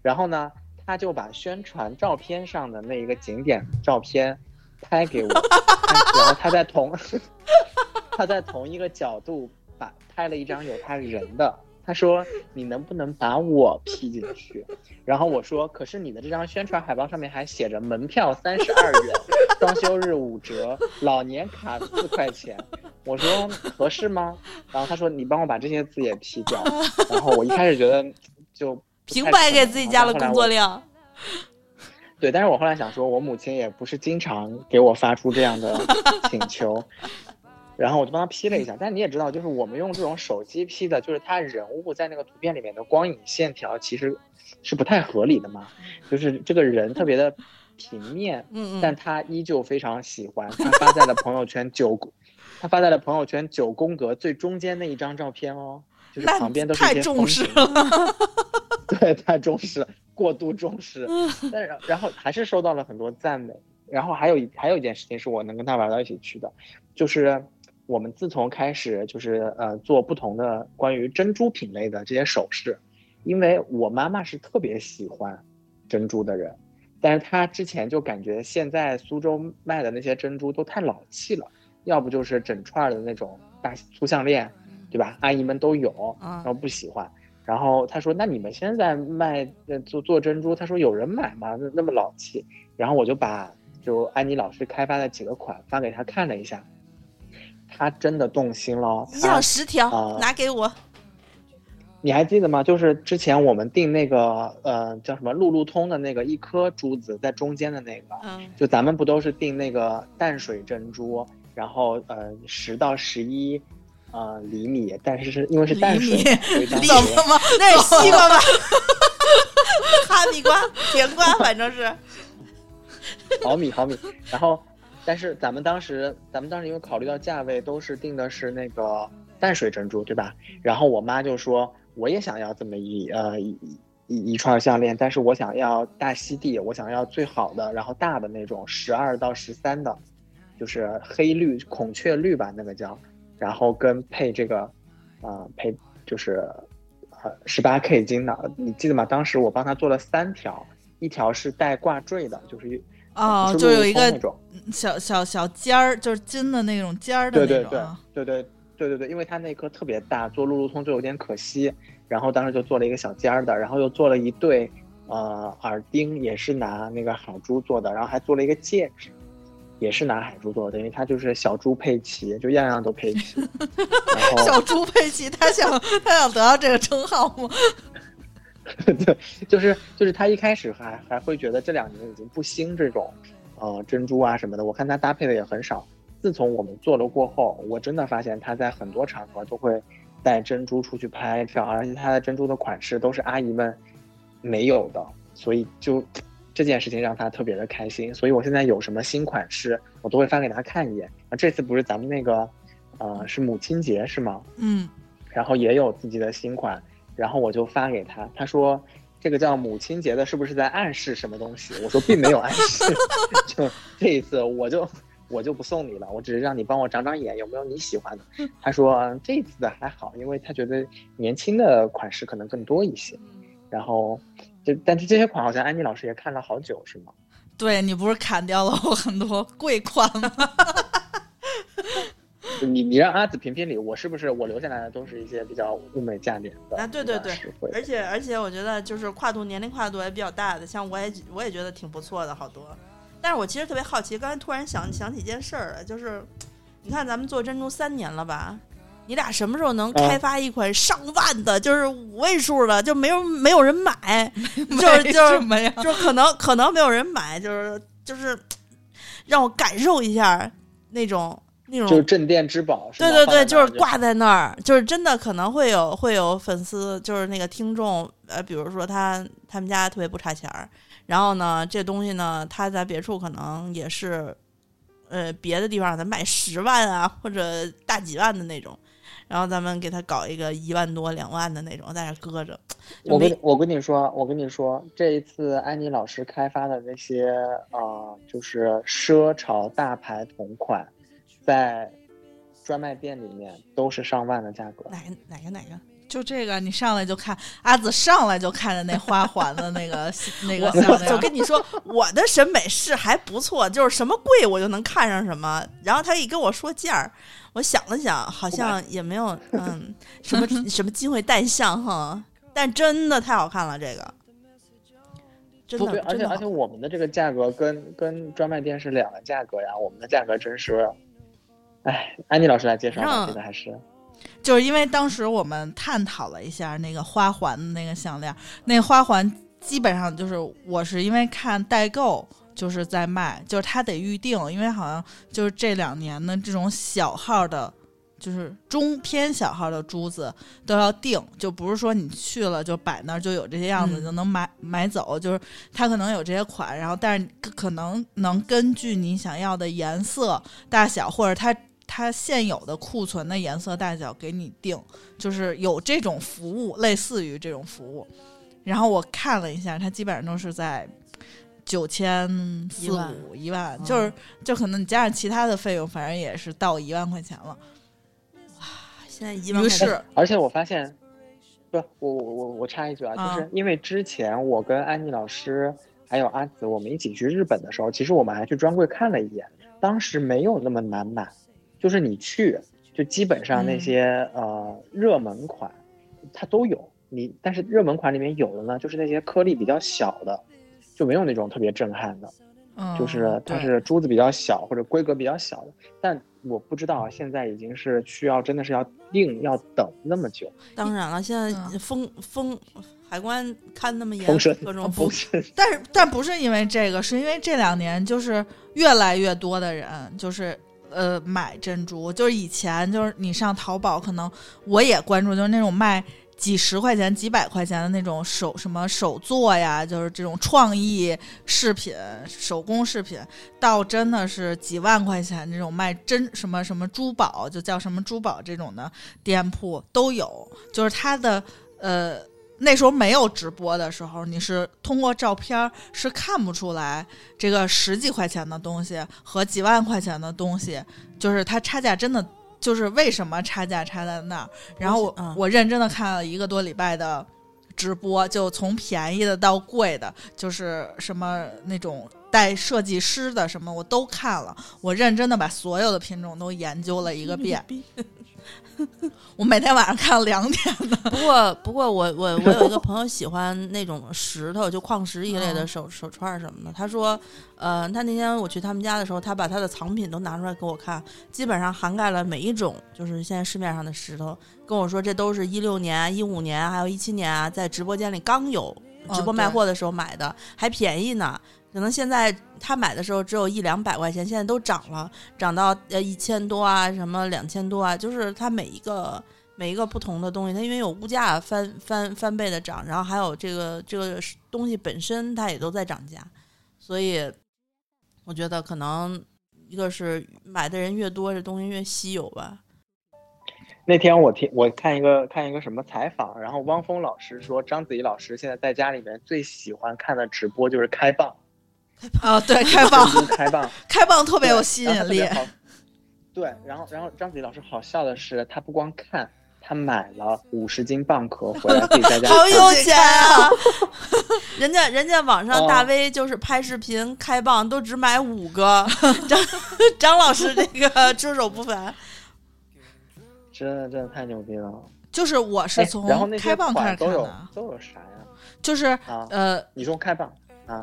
S1: 然后呢，他就把宣传照片上的那一个景点照片拍给我，(laughs) 然后他在同 (laughs) 他在同一个角度把拍了一张有他人的。她说：“你能不能把我 P 进去？”然后我说：“可是你的这张宣传海报上面还写着门票三十二元，双休日五折，老年卡四块钱。”我说：“合适吗？”然后他说：“你帮我把这些字也 P 掉。”然后我一开始觉得就 (laughs)
S2: 平白给自己加了工作量。(laughs)
S1: 对，但是我后来想说，我母亲也不是经常给我发出这样的请求，然后我就帮他 P 了一下。(laughs) 但你也知道，就是我们用这种手机 P 的，就是他人物在那个图片里面的光影线条其实是不太合理的嘛，就是这个人特别的平面，(laughs)
S2: 嗯嗯，
S1: 但他依旧非常喜欢，他发在了朋友圈九宫，(laughs) 他发在了朋友圈九宫格最中间那一张照片哦，就是旁边都是一
S3: 太
S1: 些风
S3: 重视
S1: 景对，太重视了，过度重视。但是然后还是收到了很多赞美。然后还有一还有一件事情是我能跟他玩到一起去的，就是我们自从开始就是呃做不同的关于珍珠品类的这些首饰，因为我妈妈是特别喜欢珍珠的人，但是她之前就感觉现在苏州卖的那些珍珠都太老气了，要不就是整串儿的那种大粗项链，对吧？阿姨们都有，
S2: 嗯
S1: 然后不喜欢。然后她说：“那你们现在卖呃做做珍珠，她说有人买吗？那那么老气。”然后我就把就安妮老师开发的几个款发给她看了一下，他真的动心了。
S2: 一
S1: 他
S2: 样十条、
S1: 啊
S2: 拿给我。
S1: 你还记得吗？就是之前我们订那个呃叫什么路路通的那个一颗珠子在中间的那个，
S2: 嗯
S1: 就咱们不都是订那个淡水珍珠，然后呃十到十一呃厘米，但是是因为是淡水
S3: 厘米
S1: 嘛，所以当时
S3: 怎么吗？
S2: 那是西瓜吧？(laughs) 哈密瓜、甜瓜，反正是。(laughs)
S1: 毫米毫米，然后但是咱们当时咱们当时因为考虑到价位，都是定的是那个淡水珍珠，对吧？然后我妈就说，我也想要这么一呃一一一串项链，但是我想要大溪地，我想要最好的，然后大的那种十二到十三的，就是黑绿孔雀绿吧，那个叫，然后跟配这个，呃配就是呃十八 K 金的，你记得吗？当时我帮她做了三条，一条是带挂坠的，就是
S3: 哦，就有一个。小小小尖儿，就是金的那种尖儿的
S1: 对对对
S3: 那种啊。
S1: 对对对对对，因为它那颗特别大，做路路通就有点可惜，然后当时就做了一个小尖儿的，然后又做了一对呃耳钉，也是拿那个海珠做的，然后还做了一个戒指，也是拿海珠做的，因为它就是小猪佩奇，就样样都佩奇。(laughs)
S3: 小猪佩奇，他想他想得到这个称号吗？(laughs)
S1: 对，就是就是他一开始还还会觉得这两年已经不兴这种，呃珍珠啊什么的，我看他搭配的也很少。自从我们做了过后，我真的发现他在很多场合都会带珍珠出去拍照，而且他的珍珠的款式都是阿姨们没有的，所以就这件事情让他特别的开心。所以我现在有什么新款式，我都会发给他看一眼。啊，这次不是咱们那个，呃，是母亲节是吗？
S3: 嗯，
S1: 然后也有自己的新款，然后我就发给他，他说这个叫母亲节的，是不是在暗示什么东西？我说并没有暗示，(laughs) 就这一次我就我就不送你了，我只是让你帮我长长眼，有没有你喜欢的？他说嗯这一次的还好，因为他觉得年轻的款式可能更多一些，然后就但是这些款好像安妮老师也看了好久是吗？
S3: 对你不是砍掉了我很多贵款吗？
S1: 你你让阿紫评评理，我是不是我留下来的都是一些比较物美价廉的
S2: 啊对对对而且而且我觉得就是跨度年龄跨度也比较大的，像我也我也觉得挺不错的，好多。但是我其实特别好奇，刚才突然想想起一件事儿来，就是你看咱们做珍珠三年了吧？你俩什么时候能开发一款上万的，就是五位数的，就没有没有人买，(laughs) 就是就是
S3: 什么呀？
S2: 就是可能可能没有人买，就是就是让我感受一下那种那种
S1: 就是镇店之宝，
S2: 对对对，就是挂在那儿，就是真的可能会有会有粉丝，就是那个听众，呃，比如说他他们家特别不差钱儿，然后呢，这东西呢，他在别处可能也是，呃，别的地方咱卖十万啊或者大几万的那种，然后咱们给他搞一个一万多两万的那种在那儿搁着，
S1: 我跟我跟你说，我跟你说，这一次安妮老师开发的那些呃，就是奢潮大牌同款，在专卖店里面都是上万的价格。
S2: 哪个哪个哪个，
S3: 就这个，你上来就看阿紫上来就看着那花环的那个 (laughs) 那个
S2: 就，跟你说，我的审美是还不错，就是什么贵我就能看上什么。然后他一跟我说价儿，我想了想，好像也没有嗯什么 (laughs) 什么机会带相哈。但真的太好看了，这个真
S1: 不对，而
S2: 的真的好
S1: 且而且我们的这个价格跟跟专卖店是两个价格呀，我们的价格真是，哎，安妮老师来介绍吧，
S2: 让
S1: 这个还是
S3: 就是因为当时我们探讨了一下那个花环的那个项链，那个花环基本上就是我是因为看代购就是在卖，就是它得预定，因为好像就是这两年的这种小号的。就是中偏小号的珠子都要定，就不是说你去了就摆那儿就有这些样子、
S2: 嗯
S3: 就能买买走，就是它可能有这些款，然后但是可可能能根据你想要的颜色大小或者它它现有的库存的颜色大小给你定，就是有这种服务，类似于这种服务。然后我看了一下，它基本上都是在九千四
S2: 一万
S3: 五一万，
S2: 嗯
S3: 就是就可能你加上其他的费用，反正也是到一万块钱了。
S2: 哇现在一万
S3: 于
S2: 块钱
S3: 是，
S1: 而且我发现，不，我我我我插一句啊，
S3: 啊
S1: 就是因为之前我跟安妮老师还有阿紫，我们一起去日本的时候，其实我们还去专柜看了一眼，当时没有那么难买，就是你去就基本上那
S3: 嗯。
S1: 些、呃热门款它都有，你但是热门款里面有的呢，就是那些颗粒比较小的，就没有那种特别震撼的。
S3: 嗯，
S1: 就是它是珠子比较小或者规格比较小的，但我不知道啊现在已经是需要真的是要定要等那么久，
S2: 当然了，现在
S3: 嗯。
S2: 封封海关看那么严
S1: 封神，
S2: 各种
S1: 封神，
S3: 但是但不是因为这个，是因为这两年就是越来越多的人就是呃买珍珠，就是以前就是你上淘宝，可能我也关注，就是那种卖几十块钱、几百块钱的那种手什么手作呀，就是这种创意饰品、手工饰品，到真的是几万块钱这种卖真什么什么珠宝，就叫什么珠宝这种的店铺都有，就是它的呃。那时候没有直播的时候，你是通过照片儿是看不出来这个十几块钱的东西和几万块钱的东西，就是它差价真的就是为什么差价差在那儿。然后我、
S2: 嗯
S3: 我认真的看了一个多礼拜的直播，就从便宜的到贵的，就是什么那种带设计师的什么我都看了，我认真的把所有的品种都研究了一个遍。(laughs) (laughs) 我每天晚上看到两点的，
S2: 不过，不过我我我有一个朋友喜欢那种石头，就矿石一类的
S3: 嗯
S2: 手、手串什么的。他说，呃，他那天我去他们家的时候，他把他的藏品都拿出来给我看，基本上涵盖了每一种，就是现在市面上的石头。跟我说，这都是一六年、一五年还有一七年啊，在直播间里刚有直播卖货的时候买的，还便宜呢。可能现在他买的时候只有一两百块钱，现在都涨了，涨到呃一千多啊，什么两千多啊，就是它每一个。每一个不同的东西，它因为有物价翻翻翻倍的涨，然后还有这个这个东西本身它也都在涨价，所以我觉得可能一个是买的人越多，这东西越稀有吧。
S1: 那天我听我看一个看一个什么采访，然后汪峰老师说，章子怡老师现在在家里面最喜欢看的直播就是开蚌，
S3: 啊，(laughs) 对，开蚌，(laughs)
S1: 开蚌，
S3: 开蚌特别有吸引力。
S1: 对，然后然后张子怡老师好笑的是，他不光看，他买了五十斤蚌壳回来自己在家
S2: 好有钱啊！(laughs) 人家人家网上
S1: 哦
S2: 大 V 就是拍视频开蚌都只买五个，张张老师这个出手不凡。
S1: 真的真的太牛逼了。
S3: 就是我是
S1: 哎
S3: 从
S1: 然后那些
S3: 开蚌开
S1: 款都有
S3: 始看的，
S1: 都有啥呀？
S3: 就是
S1: 啊，
S3: 呃，
S1: 你说开蚌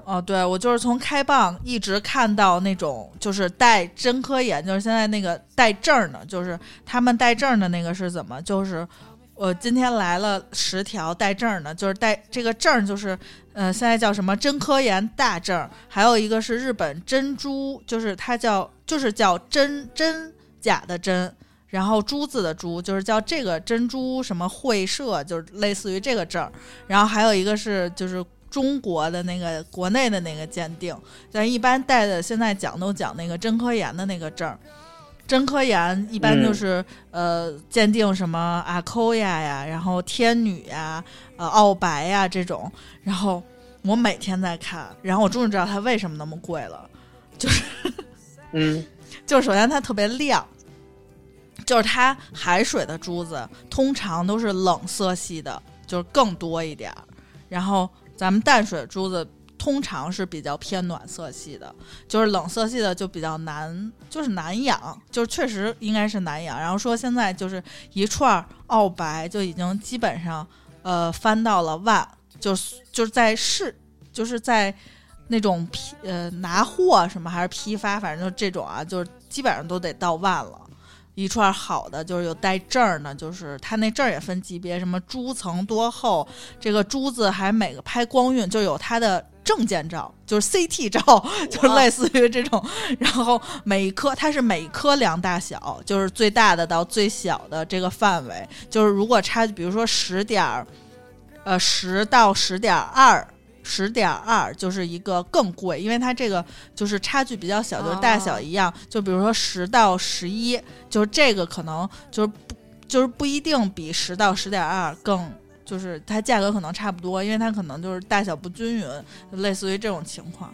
S3: 哦，对，我就是从开蚌一直看到那种就是带真科眼，就是现在那个带证儿的，就是他们带证儿的那个是怎么？就是我今天来了十条带证儿的，就是带这个证儿就是呃现在叫什么真科研大证儿，还有一个是日本珍珠，就是它叫就是叫真真假的真。然后珠子的珠就是叫这个珍珠什么会社，就是类似于这个证儿。然后还有一个是就是中国的那个国内的那个鉴定，但一般带的现在讲都讲那个真科研的那个证儿。真科研一般就是、呃鉴定什么阿扣呀呀，然后天女呀、呃奥白呀这种。然后我每天在看，然后我终于知道它为什么那么贵了。
S1: 就是嗯，(laughs)
S3: 就是首先它特别亮，就是它海水的珠子通常都是冷色系的，就是更多一点儿。然后咱们淡水珠子通常是比较偏暖色系的，就是冷色系的就比较难，就是难养，就是确实应该是难养。然后说现在就是一串澳白就已经基本上呃翻到了万，就就是在市就是在那种批呃拿货什么还是批发，反正就这种啊，就是基本上都得到万了。一串好的就是有带证儿呢，就是它那证儿也分级别，什么珠层多厚，这个珠子还每个拍光晕，就有它的证件照，就是 CT 照，就是类似于这种。然后每一颗它是每一颗量大小，就是最大的到最小的这个范围，就是如果差，比如说十点儿，呃十到十点二。十点二就是一个更贵，因为它这个就是差距比较小，就是大小一样。就比如说十到十一，就是这个可能就是不就是不一定比十到十点二更，就是它价格可能差不多，因为它可能就是大小不均匀，类似于这种情况。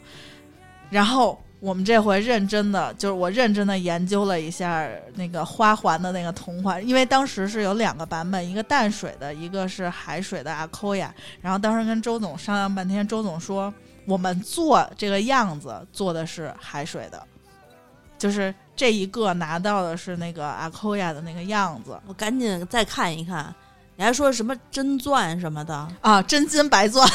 S3: 然后我们这回认真的，就是我认真的研究了一下那个花环的那个同款，因为当时是有两个版本，一个淡水的，一个是海水的阿扣呀。然后当时跟周总商量半天，周总说我们做这个样子做的是海水的，就是这一个拿到的是那个阿扣亚的那个样子
S2: 我赶紧再看一看。你还说什么真钻什么的？
S3: 啊，真金白钻。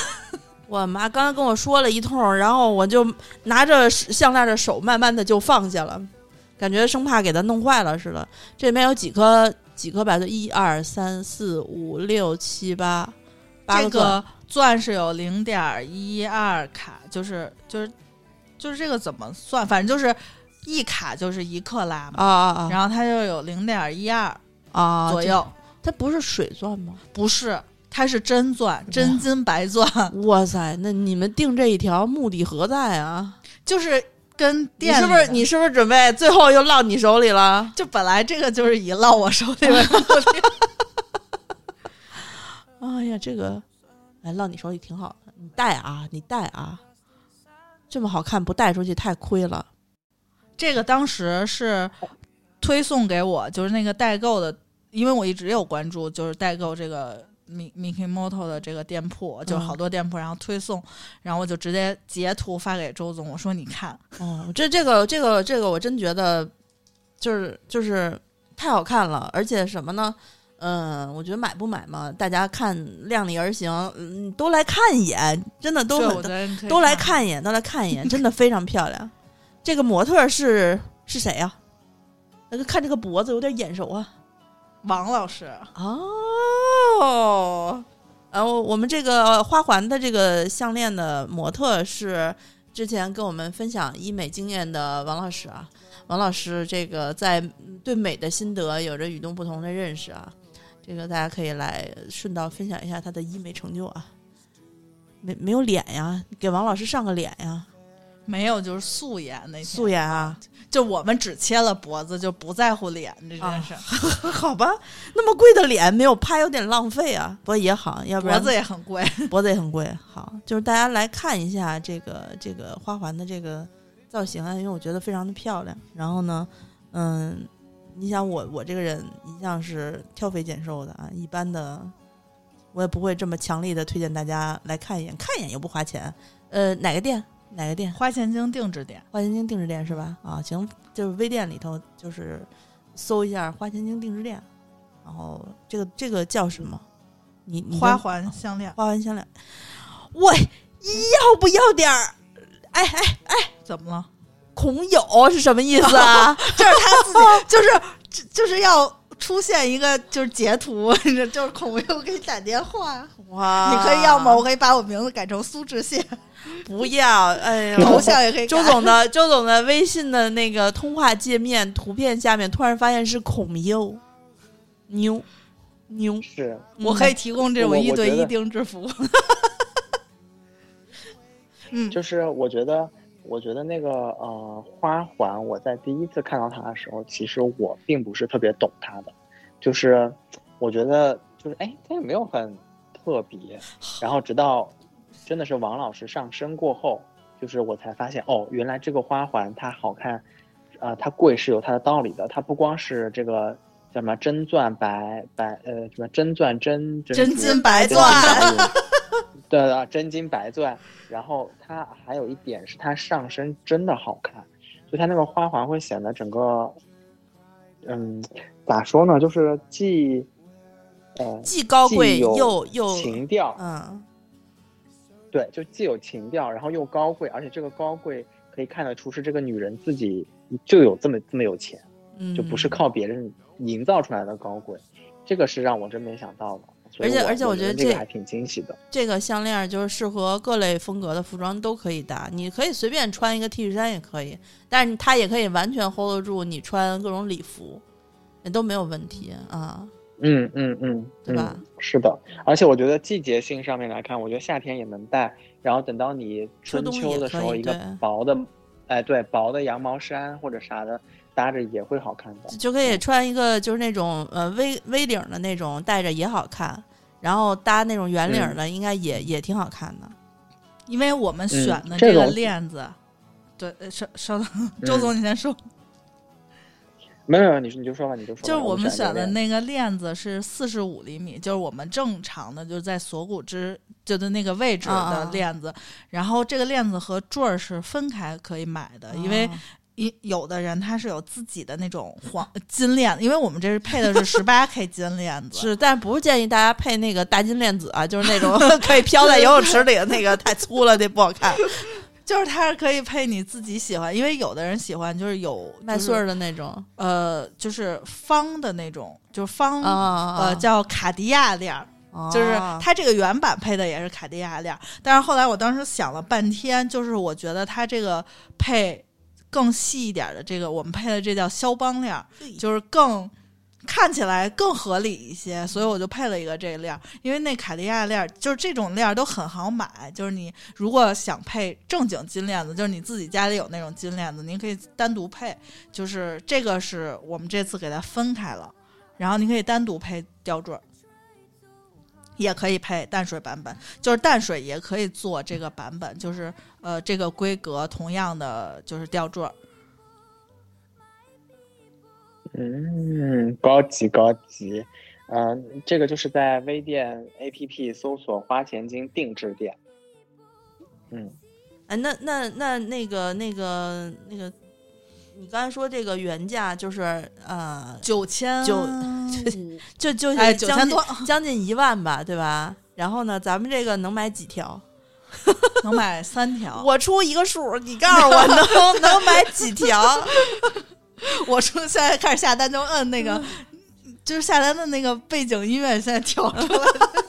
S2: 我妈刚才跟我说了一通，然后我就拿着项链的手慢慢的就放下了，感觉生怕给它弄坏了似的。这里面有几颗几颗白钻，一二三四五六七八，八
S3: 这
S2: 个钻
S3: 个钻是有零点一二卡，就是就是就是这个怎么算？反正就是一卡就是一克拉嘛，
S2: 啊啊啊
S3: 然后它就有零点一二
S2: 啊
S3: 左右，
S2: 它不是水钻吗？
S3: 不是，它是真钻，真金白钻，
S2: 哇塞，那你们定这一条目的何在啊？
S3: 就是跟
S2: 店是不是你是不是准备最后又落你手里了？
S3: 就本来这个就是以落我手里为目的，(laughs)
S2: 哎呀，这个，哎，落你手里挺好的，你戴啊，你戴啊，这么好看不带出去太亏了。
S3: 这个当时是推送给我，就是那个代购的，因为我一直有关注，就是代购这个 Mi Mikimoto 的这个店铺，就好多店铺，然后推送，然后我就直接截图发给周总，我说你看，
S2: 哦，这这个这个这个，我真觉得就是就是太好看了，而且什么呢？嗯，我觉得买不买嘛，大家看量力而行，嗯，都来看一眼，真的都
S3: 对，
S2: 很都来
S3: 看。
S2: 一眼，都来看一眼，真的非常漂亮。这个模特是是谁呀、那个看这个脖子有点眼熟啊。
S3: 王老师，
S2: 哦，然后我们这个花环的这个项链的模特是之前跟我们分享医美经验的王老师啊。王老师这个在对美的心得有着与众不同的认识啊。这个大家可以来顺道分享一下他的医美成就啊。没没有脸呀，给王老师上个脸呀，
S3: 没有就是素颜那天
S2: 素颜啊，
S3: 就我们只切了脖子，就不在乎脸这
S2: 啊
S3: 件事。
S2: 好吧，那么贵的脸没有拍有点浪费啊，不过也好，要不然
S3: 脖子也很贵，
S2: 脖子也很贵。好，就是大家来看一下这个这个花环的这个造型啊，因为我觉得非常的漂亮。然后呢，嗯，你想我我这个人一向是挑肥拣瘦的啊，一般的我也不会这么强力的推荐大家来看一眼，看一眼又不花钱。呃，哪个店？哪个店？
S3: 花钱精定制店。
S2: 花钱精定制店是吧？啊，行，就是微店里头就是搜一下花钱精定制店，然后这个这个叫什么？你你
S3: 花环项链
S2: 花环项链，喂，要不要点儿？哎哎，
S3: 怎么了？
S2: 孔友是什么意思啊？(laughs)
S3: 就是他自己，就是就就是要出现一个就是截图，(laughs) 就是孔佑给你打电话，
S2: 哇，
S3: 你可以要吗？我可以把我名字改成苏志燮，
S2: 不要，哎呀，
S3: 头像也可以。
S2: 周总的 (laughs) 周总的微信的那个通话界面图片下面突然发现是孔佑，牛牛，
S1: 是。
S3: 我可以提供这种一对一定制服。务。嗯，
S1: 就是我觉得，我觉得那个呃花环，我在第一次看到它的时候，其实我并不是特别懂它的，就是我觉得就是哎，它也没有很特别，然后直到真的是王老师上身过后，就是我才发现哦，原来这个花环它好看，呃，它贵是有它的道理的，它不光是这个。叫什么真钻白白呃什么真钻真
S3: 真
S1: 真
S3: 金白钻 (laughs)
S1: 对的，真金白钻。然后它还有一点是它上身真的好看，就它那个花环会显得整个，嗯，咋说呢，就是既，呃，
S2: 既高贵又又
S1: 情调，
S2: 嗯，
S1: 对，就既有情调，然后又高贵，而且这个高贵可以看得出是这个女人自己就有这么这么有钱，
S2: 嗯
S1: 就不是靠别人营造出来的高贵，这个是让我真没想到的。
S2: 而且而且我
S1: 我
S2: 觉得这
S1: 这个还挺惊喜的。
S2: 这个项链就是适合各类风格的服装都可以搭，你可以随便穿一个 T 恤衫也可以，但是它也可以完全 hold 得住你穿各种礼服，也都没有问题啊。
S1: 嗯嗯嗯，
S2: 对吧
S1: 嗯？是的，而且我觉得季节性上面来看，我觉得夏天也能戴，然后等到你春
S2: 秋
S1: 的时候，一个薄的，哎，对，薄的羊毛衫或者啥的搭着也会好看的。
S2: 就可以穿一个就是那种呃 V V 领的那种，戴着也好看，然后搭那种圆领的，应该也也挺好看的。
S3: 因为我们选的
S1: 嗯这
S3: 个链子，对，呃稍稍等，(laughs) 周总你先说。
S1: 没有没有，你你就说吧，你就说。
S3: 就是我们选的那个链子是四十五厘米，就是我们正常的，就是在锁骨之就是那个位置的链子。然后这个链子和坠儿是分开可以买的，因为
S2: 哦
S3: 一有的人他是有自己的那种黄金链子，因为我们这是配的是十八 K (laughs) 金链子，
S2: 是，但不是建议大家配那个大金链子啊，就是那种 (laughs) 可以飘在游泳池里的那个，太粗了，那不好看。(laughs)
S3: 就是它是可以配你自己喜欢，因为有的人喜欢就是有
S2: 麦穗儿的那种
S3: 呃，就是方的那种，就是方、
S2: 啊，
S3: 呃叫卡地亚链儿。就是
S2: 哦
S3: 它这个原版配的也是卡地亚链儿，但是后来我当时想了半天，就是我觉得它这个配更细一点的这个，我们配的这叫肖邦链儿，就是更看起来更合理一些，所以我就配了一个这个链儿。因为那卡地亚链儿就是这种链儿都很好买，就是你如果想配正经金链子，就是你自己家里有那种金链子，您可以单独配。就是这个是我们这次给它分开了，然后你可以单独配吊坠儿。也可以配淡水版本，就是淡水也可以做这个版本，就是呃这个规格同样的就是吊坠儿，
S1: 嗯，高级高级，嗯、这个就是在微店 APP 搜索“花钱精定制店”。嗯，
S2: 哎，那那那那个那个那个，你刚才说这个原价就是呃，
S3: 九千
S2: 九
S3: 五，(laughs)
S2: 就就
S3: 哎
S2: 将近
S3: 九千多
S2: 将近一万吧，对吧？然后呢，咱们这个能买几条？(laughs)
S3: 能买三条。
S2: 我出一个数，你告诉我能 (laughs) 能买几条？
S3: 我说现在开始下单就摁那个，就是下单的那个背景音乐现在调出来了。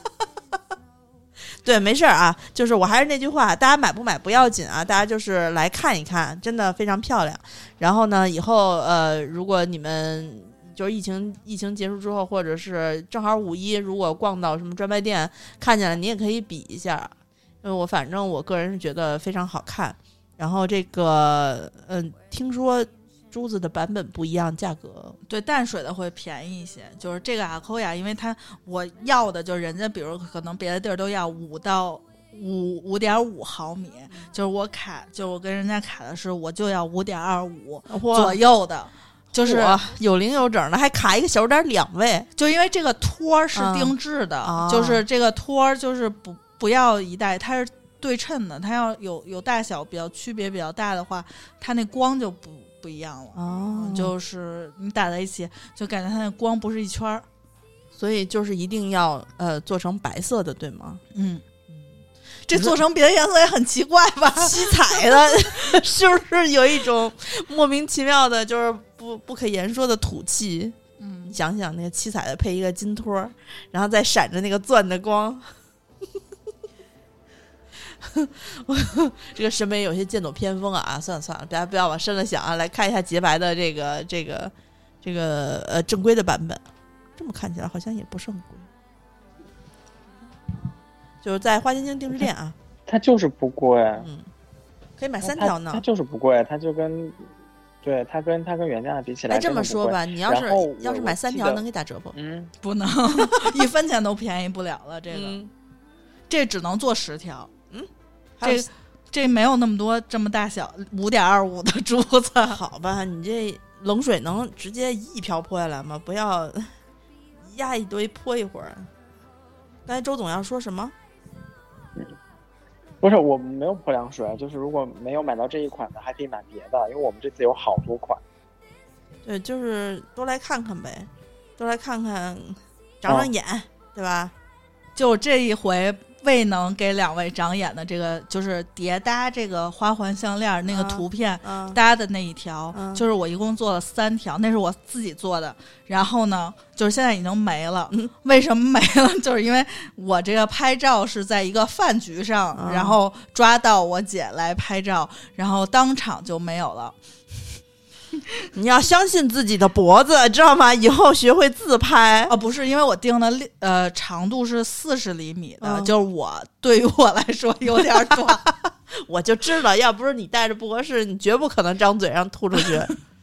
S2: 对，没事儿啊，就是我还是那句话，大家买不买不要紧啊，大家就是来看一看，真的非常漂亮。然后呢，以后呃，如果你们就是疫情疫情结束之后，或者是正好五一，如果逛到什么专卖店看见了，你也可以比一下。因为我反正我个人是觉得非常好看。然后这个，嗯，听说珠子的版本不一样，价格
S3: 对淡水的会便宜一些。就是这个阿扣亚，因为它我要的就是人家，比如可能别的地儿都要五到五五点五毫米，就是我卡，就是我跟人家卡的是我就要五点二五左右的。就是
S2: 有零有整的，还卡一个小数点儿两位。
S3: 就因为这个托儿是
S2: 嗯
S3: 定制的，
S2: 啊
S3: 就是这个托儿就是不不要一带，它是对称的，它要有有大小比较区别比较大的话，它那光就不不一样了。
S2: 哦
S3: 就是你打在一起，就感觉它那光不是一圈儿。
S2: 所以就是一定要呃做成白色的，对吗？
S3: 嗯，这做成别的颜色也很奇怪吧？(laughs)
S2: 七彩的，(laughs) 是不是有一种莫名其妙的，就是不不可言说的土气？
S3: 嗯
S2: 你，想想那个七彩的配一个金托儿，然后再闪着那个钻的光，我 (laughs) 这个审美有些剑走偏锋啊！算了算了，大家不要往深了想啊！来看一下洁白的这个这个这个呃正规的版本，这么看起来好像也不是很贵，就是在花千金定制店啊，
S1: 它就是不贵，
S2: 嗯，可以买三条呢
S1: 它。就是不贵，它就跟，对它跟它跟原价的比起来，
S2: 哎，这么说，吧，你要是要是买三条，能给打折不？
S1: 嗯，
S3: 不能 (laughs) 一分钱都便宜不了了。这个、
S2: 嗯，
S3: 这只能做十条，这这没有那么多这么大小五点二五的珠子。(laughs)
S2: 好吧，你这冷水能直接一瓢泼下来吗？不要压一堆泼一会儿。刚才周总要说什么？
S1: 不是我们没有泼凉水，就是如果没有买到这一款的，还可以买别的，因为我们这次有好多款。
S2: 对，就是多来看看呗，多来看看，长长眼，对吧？
S3: 就这一回未能给两位长眼的这个，就是叠搭这个花环项链那个
S2: 啊
S3: 图片。
S2: 嗯，
S3: 搭的那一条，
S2: 嗯
S3: 就是我一共做了三条，那是我自己做的。然后呢，就是现在已经没了。
S2: 嗯
S3: 为什么没了？就是因为我这个拍照是在一个饭局上，
S2: 啊
S3: 然后抓到我姐来拍照，然后当场就没有了。(laughs)
S2: 你要相信自己的脖子，知道吗？以后学会自拍。
S3: 哦，不是，因为我定的呃长度是四十厘米的，
S2: 嗯
S3: 就是我对于我来说有点短。(laughs)
S2: 我就知道，要不是你戴着不合适，你绝不可能张嘴让吐出去。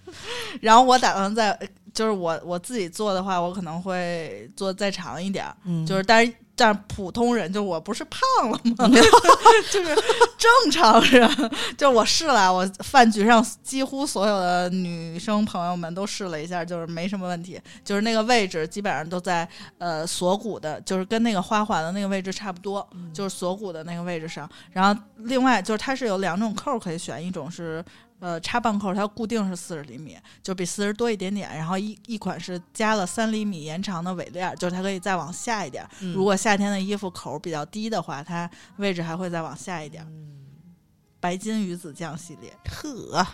S2: (laughs)
S3: 然后我打算在，就是我我自己做的话，我可能会做再长一点，
S2: 嗯
S3: 就是但是但是普通人，就我不是胖了吗？(laughs) 就是正常人，就我试了，我饭局上几乎所有的女生朋友们都试了一下，就是没什么问题，就是那个位置基本上都在呃锁骨的，就是跟那个花环的那个位置差不多，就是锁骨的那个位置上。然后另外就是它是有两种扣儿可以选，一种是。呃，插棒扣它固定是四十厘米，就比四十多一点点。然后一一款是加了三厘米延长的尾链儿，就是它可以再往下一点如果夏天的衣服口儿比较低的话，它位置还会再往下一点儿。白金鱼子酱系列
S2: 呵，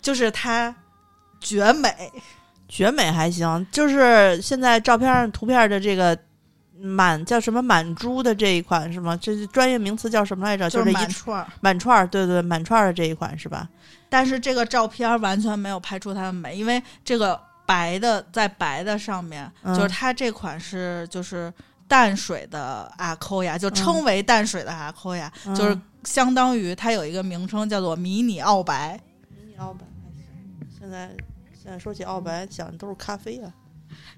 S3: 就是它绝美，
S2: 绝美还行，就是现在照片上图片的这个满叫什么满珠的这一款是吗？这是专业名词叫什么来着？
S3: 就是
S2: 一
S3: 满串儿。
S2: 满串儿，对对，满串儿的这一款是吧？
S3: 但是这个照片儿完全没有拍出它的美，因为这个白的在白的上面，
S2: 嗯
S3: 就是它这款是就是淡水的阿扣亚，就称为淡水的阿扣亚，
S2: 嗯
S3: 就是相当于它有一个名称叫做迷你澳白。
S2: 迷你澳白还行。现在现在说起澳白，想的都是咖啡啊。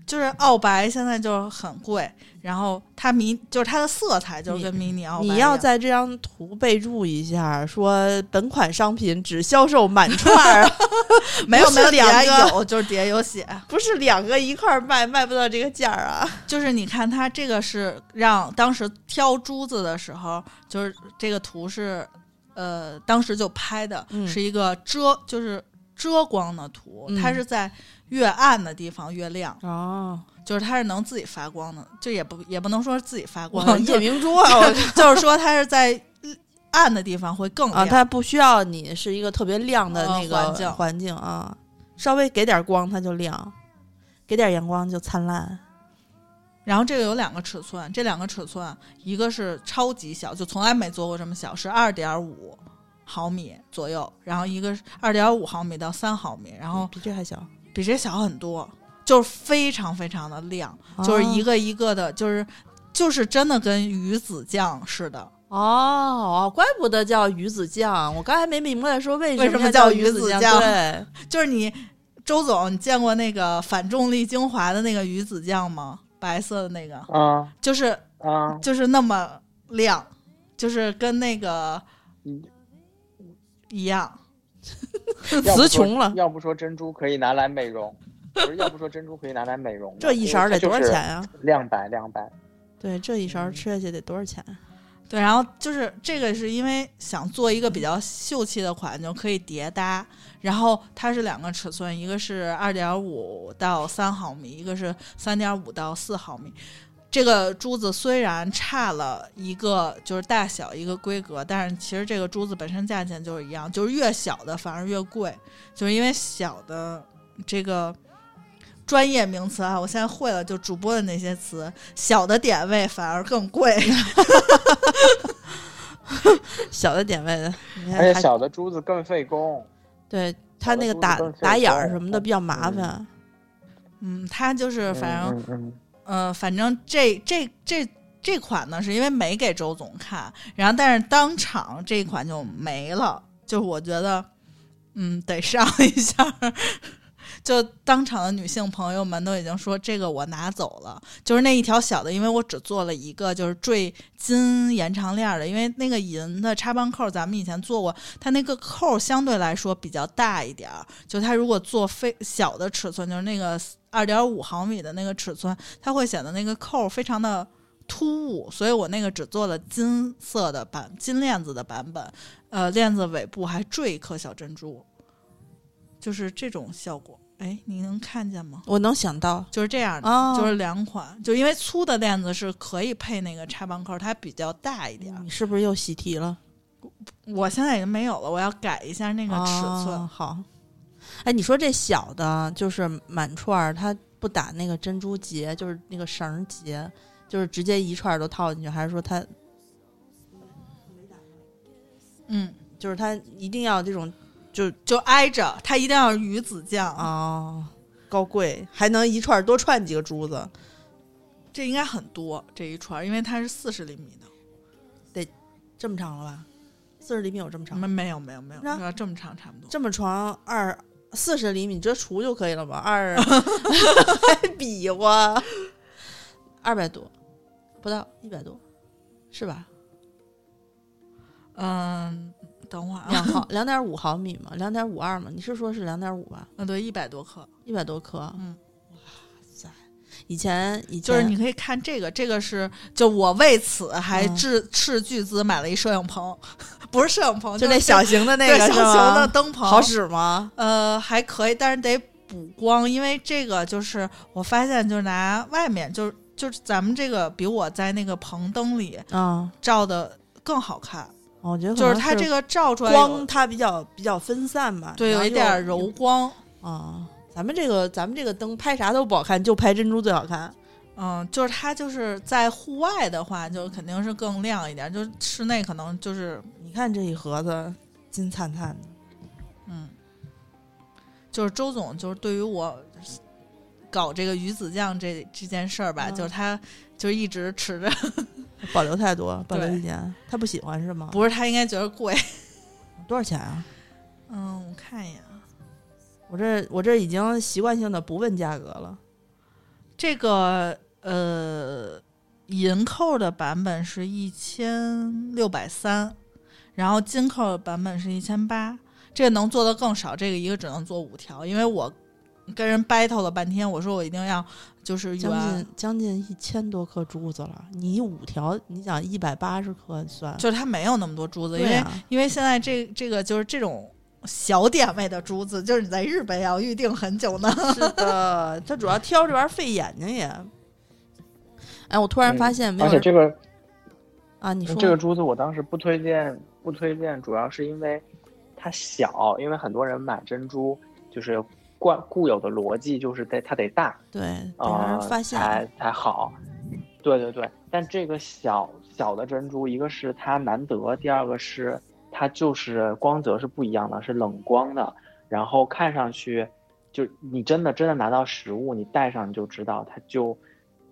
S3: 就是澳白现在就很贵，然后它迷就是它的色彩就是跟迷你澳白
S2: 你要在这张图备注一下，说本款商品只销售满串儿，(laughs)
S3: 没有没有
S2: 两个
S3: 有就是底下有写，
S2: 不是两个一块儿卖，卖不到这个价儿啊。(laughs)
S3: 就是你看它这个是让当时挑珠子的时候，就是这个图是呃当时就拍的、
S2: 嗯
S3: 是一个遮就是遮光的图，
S2: 嗯
S3: 它是在越暗的地方越亮，
S2: 哦，
S3: 就是它是能自己发光的，就也不也不能说是自己发，光，
S2: 夜明珠啊！(laughs)
S3: 就是说它是在暗的地方会更亮。
S2: 啊，它不需要你是一个特别亮的
S3: 呃
S2: 那个
S3: 环境
S2: 环境啊，稍微给点光它就亮，给点阳光就灿烂。
S3: 然后这个有两个尺寸，这两个尺寸一个是超级小，就从来没做过这么小，是二点五毫米左右，然后一个是二点五毫米到三毫米，然后
S2: 比这还小，
S3: 比这小很多。就是非常非常的亮，就是一
S2: 个
S3: 个一个的，就是就是真的跟鱼子酱似的。
S2: 哦，怪不得叫鱼子酱，我刚才没明白说为
S3: 为什么
S2: 么
S3: 叫鱼？子酱
S2: 对，(laughs)
S3: 就是你周总，你见过那个反重力精华的那个鱼子酱吗？白色的那个，
S1: 啊
S3: 就是
S1: 啊，
S3: 就是那么亮，就是跟那个
S1: 嗯
S3: 一样。
S2: 词穷了
S1: 要不说珍珠可以拿来美容，不是要不说珍珠可以拿来美容，(laughs)
S2: 这一勺得多少钱
S1: 呀？
S2: 呀、
S1: 亮白亮白，
S2: 对，这一勺吃下去得多少钱？
S3: 对，然后就是这个是因为想做一个比较秀气的款，就可以叠搭。然后它是两个尺寸，一个是二点五到三毫米，一个是三点五到四毫米。这个珠子虽然差了一个就是大小一个规格，但是其实这个珠子本身价钱就是一样，就是越小的反而越贵，就是因为小的这个专业名词啊，我现在会了，就主播的那些词，小的点位反而更贵。(laughs)
S2: 小的点位的，
S1: 而且小的珠子更费工。
S2: 对它那个打打眼儿什么的比较麻
S1: 嗯
S2: 烦。
S3: 嗯，它就是反正。
S1: 嗯，
S3: 反正这这这这款呢，是因为没给周总看，然后但是当场这款就没了，就我觉得，嗯，得上一下。就当场的女性朋友们都已经说这个我拿走了，就是那一条小的，因为我只做了一个，就是坠金延长链的，因为那个银的插帮扣咱们以前做过，它那个扣相对来说比较大一点儿，就它如果做非小的尺寸，就是那个二点五毫米的那个尺寸，它会显得那个扣非常的突兀，所以我那个只做了金色的版金链子的版本，呃，链子尾部还坠一颗小珍珠，就是这种效果。哎，你能看见吗？
S2: 我能想到
S3: 就是这样的，
S2: 哦
S3: 就是两款，就因为粗的链子是可以配那个插帮扣，它比较大一点儿。
S2: 你是不是又习题了？
S3: 我现在已经没有了，我要改一下那个尺寸。
S2: 哦好，哎，你说这小的，就是满串儿，它不打那个珍珠结，就是那个绳结，就是直接一串儿都套进去，还是说它
S3: 嗯，
S2: 就是它一定要这种就
S3: 就挨着，它一定要鱼子酱啊，
S2: 哦高贵，还能一串多串几个珠子？
S3: 这应该很多这一串，因为它是四十厘米的。
S2: 得这么长了吧？四十厘米有这么长？
S3: 没没有没有没有，这么长差不多。
S2: 这么长二四十厘米，你直接除就可以了吧？二还 (laughs) 比划二百多，不到一百多，是吧？
S3: 嗯，等会儿
S2: 两
S3: 啊，(laughs)
S2: 毫两点五毫米嘛，两点五二嘛，你是说是两点五吧？
S3: 嗯，对，一百多克。
S2: 一百多克，
S3: 嗯，
S2: 以前以前。
S3: 就是你可以看这个，这个是就我为此还
S2: 嗯。
S3: 斥斥巨资买了一摄影棚，(laughs) 不是摄影棚，
S2: 就那小型的那个是
S3: 小型的？灯棚，
S2: 好使吗？
S3: 呃，还可以，但是得补光，因为这个就是我发现，就是拿外面，就是就是咱们这个比我在那个棚灯里
S2: 啊，
S3: 照的更好看，
S2: 我觉得
S3: 就是它这个照出来有
S2: 光它比较比较分散吧，
S3: 对有一点柔光，
S2: 啊。咱们这个咱们这个灯拍啥都不好看，就拍珍珠最好看。
S3: 嗯，就是它就是在户外的话，就肯定是更亮一点，就是室内可能就是
S2: 你看这一盒子金灿灿的，
S3: 嗯，就是周总就是对于我搞这个鱼子酱这这件事儿吧，
S2: 嗯
S3: 就是他就一直持着，(laughs)
S2: 保留太多，保留
S3: 对
S2: 意见。他不喜欢是吗？
S3: 不是他应该觉得贵，
S2: 多少钱啊？
S3: 嗯，我看一眼啊。
S2: 我这我这已经习惯性的不问价格了。
S3: 这个呃银扣的版本是一千六百三，然后金扣的版本是一千八。这个能做的更少，这个一个只能做五条，因为我跟人 battle 了半天，我说我一定要就是
S2: 将近，将近一千多颗珠子了，你五条，你想一百八十颗算？
S3: 就是它没有那么多珠子，因为、
S2: 啊，
S3: 因为现在这这个就是这种小点位的珠子，就是你在日本要预定很久呢。
S2: 是的，它主要挑这玩意儿费眼睛也。哎，我突然发现没有人
S1: 而且这个
S2: 啊，你说
S1: 这个珠子我当时不推荐，不推荐，主要是因为它小，因为很多人买珍珠就是惯固有的逻辑就是得它得大
S2: 对，
S1: 啊、
S2: 人发现。
S1: 才才好。对对对，但这个小小的珍珠，一个是它难得，第二个是它就是光泽是不一样的，是冷光的，然后看上去就你真的真的拿到实物，你戴上你就知道，它就，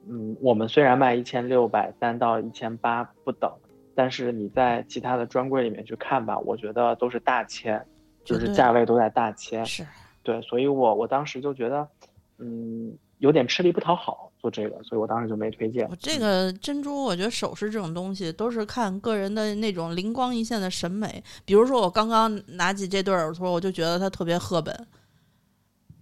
S1: 嗯，我们虽然卖一千六百三到一千八不等，但是你在其他的专柜里面去看吧，我觉得都是大千，就是价位都在大千。
S2: 是，
S1: 对，所以我我当时就觉得，嗯，有点吃力不讨好做这个，所以我当时就没推荐。
S2: 我这个珍珠，我觉得首饰这种东西都是看个人的那种灵光一现的审美。比如说我刚刚拿起这对耳托，我就觉得它特别赫本。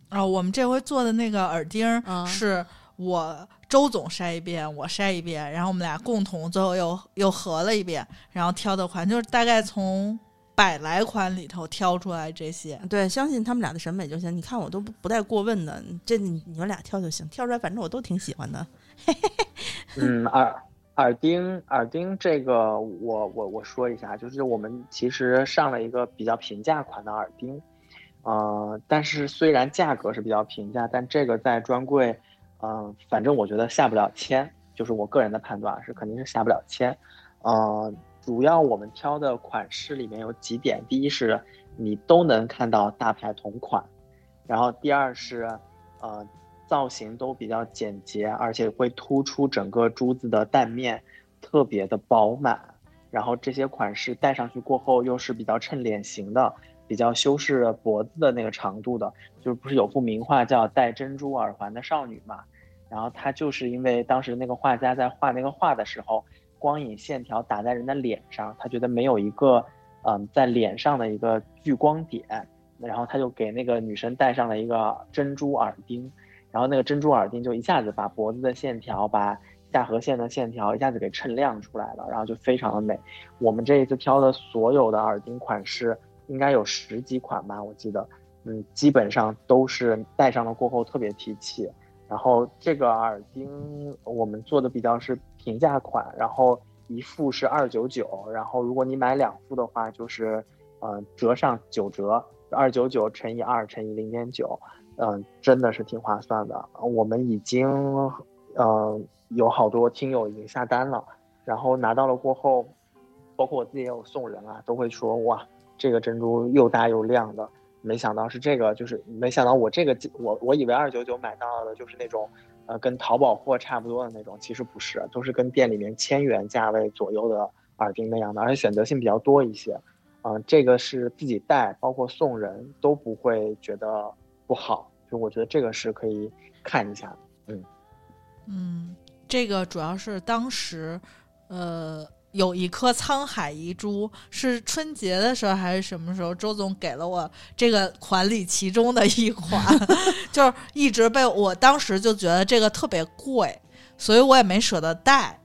S3: 啊，我们这回做的那个耳钉是我周总筛一遍，我筛一遍，然后我们俩共同最后又又合了一遍，然后挑的款就是大概从百来款里头挑出来这些。
S2: 对，相信他们俩的审美就行。你看我都不不带过问的，这你你们俩挑就行，挑出来反正我都挺喜欢的。(laughs)
S1: 嗯，耳耳钉，耳钉这个我我我说一下，就是我们其实上了一个比较平价款的耳钉，呃，但是虽然价格是比较平价，但这个在专柜，嗯、反正我觉得下不了千，就是我个人的判断是肯定是下不了千，呃，主要我们挑的款式里面有几点，第一是你都能看到大牌同款，然后第二是，呃，造型都比较简洁，而且会突出整个珠子的蛋面，特别的饱满。然后这些款式戴上去过后又是比较衬脸型的，比较修饰脖子的那个长度的。就是不是有幅名画叫《戴珍珠耳环的少女》嘛？然后她就是因为当时那个画家在画那个画的时候，光影线条打在人的脸上，他觉得没有一个嗯在脸上的一个聚光点，然后他就给那个女生戴上了一个珍珠耳钉，然后那个珍珠耳钉就一下子把脖子的线条，把下颌线的线条一下子给衬亮出来了，然后就非常的美。我们这一次挑的所有的耳钉款式应该有十几款吧，我记得，嗯，基本上都是戴上了过后特别提气。然后这个耳钉我们做的比较是平价款，然后一副是二九九，然后如果你买两副的话，就是呃折上九折，二九九乘以二乘以零点九，嗯，真的是挺划算的。我们已经呃有好多听友已经下单了，然后拿到了过后，包括我自己也有送人啊，都会说哇，这个珍珠又大又亮的。没想到是这个，就是没想到我这个我我以为二九九买到的就是那种，呃，跟淘宝货差不多的那种，其实不是，都是跟店里面千元价位左右的耳钉那样的，而且选择性比较多一些。嗯、这个是自己戴，包括送人都不会觉得不好，就我觉得这个是可以看一下。
S3: 嗯，嗯这个主要是当时，呃，有一颗沧海遗珠，是春节的时候还是什么时候？周总给了我这个款里其中的一款，(laughs) 就是一直被我当时就觉得这个特别贵，所以我也没舍得带。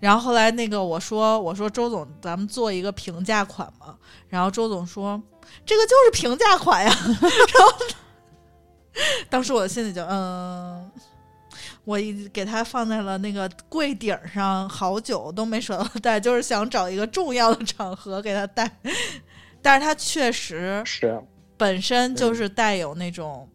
S3: 然后后来那个我说我说周总，咱们做一个平价款嘛。然后周总说这个就是平价款呀。然后当时我心里就嗯。我一给它放在了那个柜顶上，好久都没舍得戴，就是想找一个重要的场合给它戴。(laughs) 但是它确实
S1: 是，
S3: 本身就是带有那种，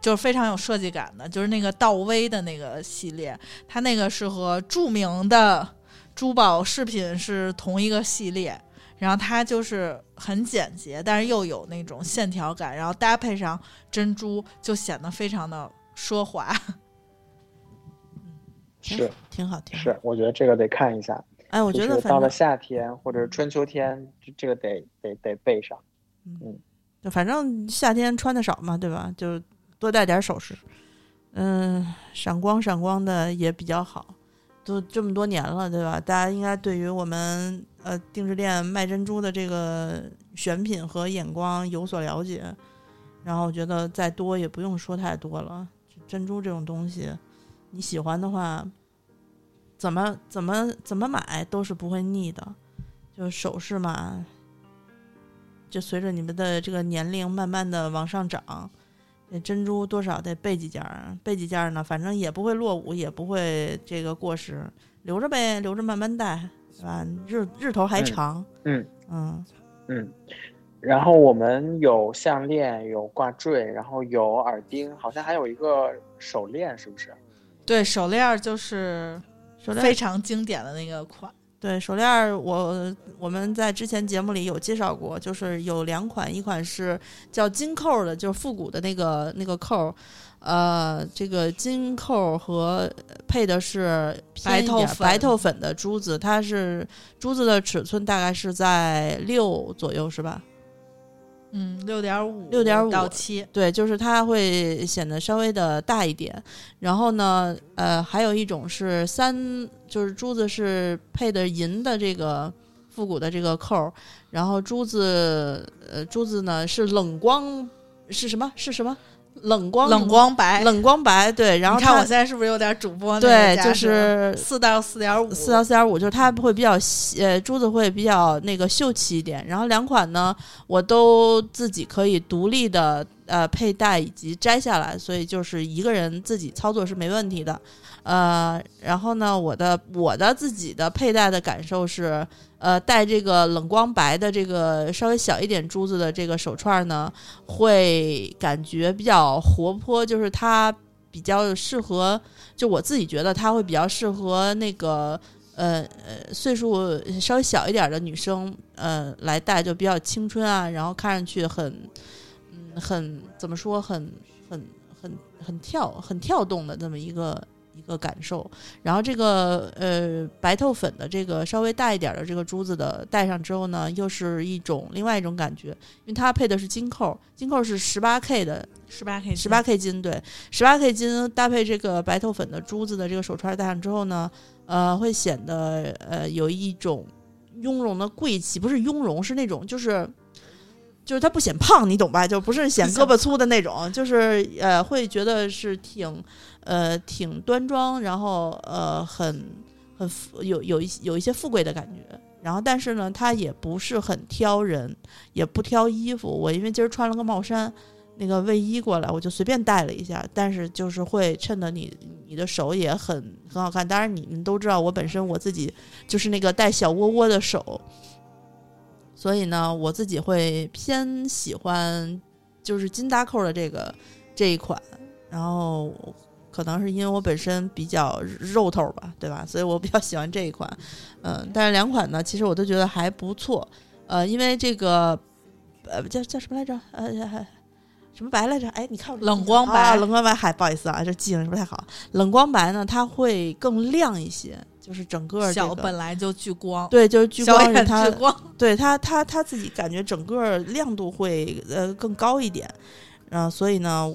S3: 就是非常有设计感的，就是那个道威的那个系列，它那个是和著名的珠宝饰品是同一个系列。然后它就是很简洁，但是又有那种线条感，然后搭配上珍珠，就显得非常的奢华。
S1: 是
S2: 挺好，挺好。
S1: 是，我觉得这个得看一下。
S2: 哎，我觉得
S1: 到了夏天或者春秋天，这这个得得得备上。
S2: 嗯就反正夏天穿的少嘛，对吧？就多带点首饰，嗯，闪光闪光的也比较好。都这么多年了，对吧？大家应该对于我们呃定制店卖珍珠的这个选品和眼光有所了解。然后我觉得再多也不用说太多了。珍珠这种东西，你喜欢的话，怎么怎么怎么买都是不会腻的。就首饰嘛，就随着你们的这个年龄慢慢的往上涨，那珍珠多少得备几件儿，备几件儿呢，反正也不会落伍，也不会这个过时，留着呗，留着慢慢戴，是吧？日日头还长，
S1: 嗯
S2: 嗯
S1: 嗯。然后我们有项链，有挂坠，然后有耳钉，好像还有一个手链，是不是？
S3: 对，手链儿就是
S2: 手链
S3: 非常经典的那个款。
S2: 对手链儿，我我们在之前节目里有介绍过，就是有两款，一款是叫金扣的，就是复古的那个那个扣儿，呃，这个金扣和配的是
S3: 白透
S2: 白透粉的珠子，它是珠子的尺寸大概是在六左右，是吧？
S3: 嗯，六点五，
S2: 六点五
S3: 到七，
S2: 对，就是它会显得稍微的大一点。然后呢，呃，还有一种是三，就是珠子是配的银的这个复古的这个扣儿，然后珠子，呃，珠子呢是冷光，是什么？是什么？冷光
S3: 冷光白。
S2: 冷光白，对。然后
S3: 你看我现在是不是有点主播那
S2: 对，就是
S3: 四到四点五，
S2: 四到四点五，就是它会比较细呃珠子会比较那个秀气一点。然后两款呢，我都自己可以独立的呃佩戴以及摘下来，所以就是一个人自己操作是没问题的。呃，然后呢，我的我的自己的佩戴的感受是，呃，戴这个冷光白的这个稍微小一点珠子的这个手串呢，会感觉比较活泼，就是它比较适合，就我自己觉得它会比较适合那个呃呃岁数稍微小一点的女生，呃来戴就比较青春啊，然后看上去很嗯很怎么说很很很很跳很跳动的这么一个。一个感受，然后这个呃白透粉的这个稍微大一点的这个珠子的戴上之后呢，又是一种另外一种感觉，因为它配的是金扣，金扣是十八 K 的
S3: 十八 K，
S2: 十八 K 金，对，十八 K 金搭配这个白透粉的珠子的这个手串戴上之后呢，呃，会显得呃有一种雍容的贵气，不是雍容，是那种就是就是它不显胖，你懂吧？就不是显胳膊粗的那种，就是呃会觉得是挺呃挺端庄，然后呃很很富有有一有一些富贵的感觉。然后，但是呢，它也不是很挑人，也不挑衣服。我因为今儿穿了个帽衫，那个卫衣过来，我就随便戴了一下，但是就是会衬得你你的手也很很好看。当然，你们都知道我本身我自己就是那个带小窝窝的手，所以呢，我自己会偏喜欢就是金搭扣的这个这一款，然后。可能是因为我本身比较肉头吧，对吧？所以我比较喜欢这一款，嗯、但是两款呢，其实我都觉得还不错，呃，因为这个呃叫叫什么来着？呃，还什么白来着？哎，你看我
S3: 冷光白
S2: 啊冷光白，嗨，不好意思啊，这记性是不太好。冷光白呢，它会更亮一些，就是整个、这
S3: 小、本来就聚光，
S2: 对，就是聚光是它
S3: 聚光，
S2: 对它，它它自己感觉整个亮度会呃更高一点，然后所以呢，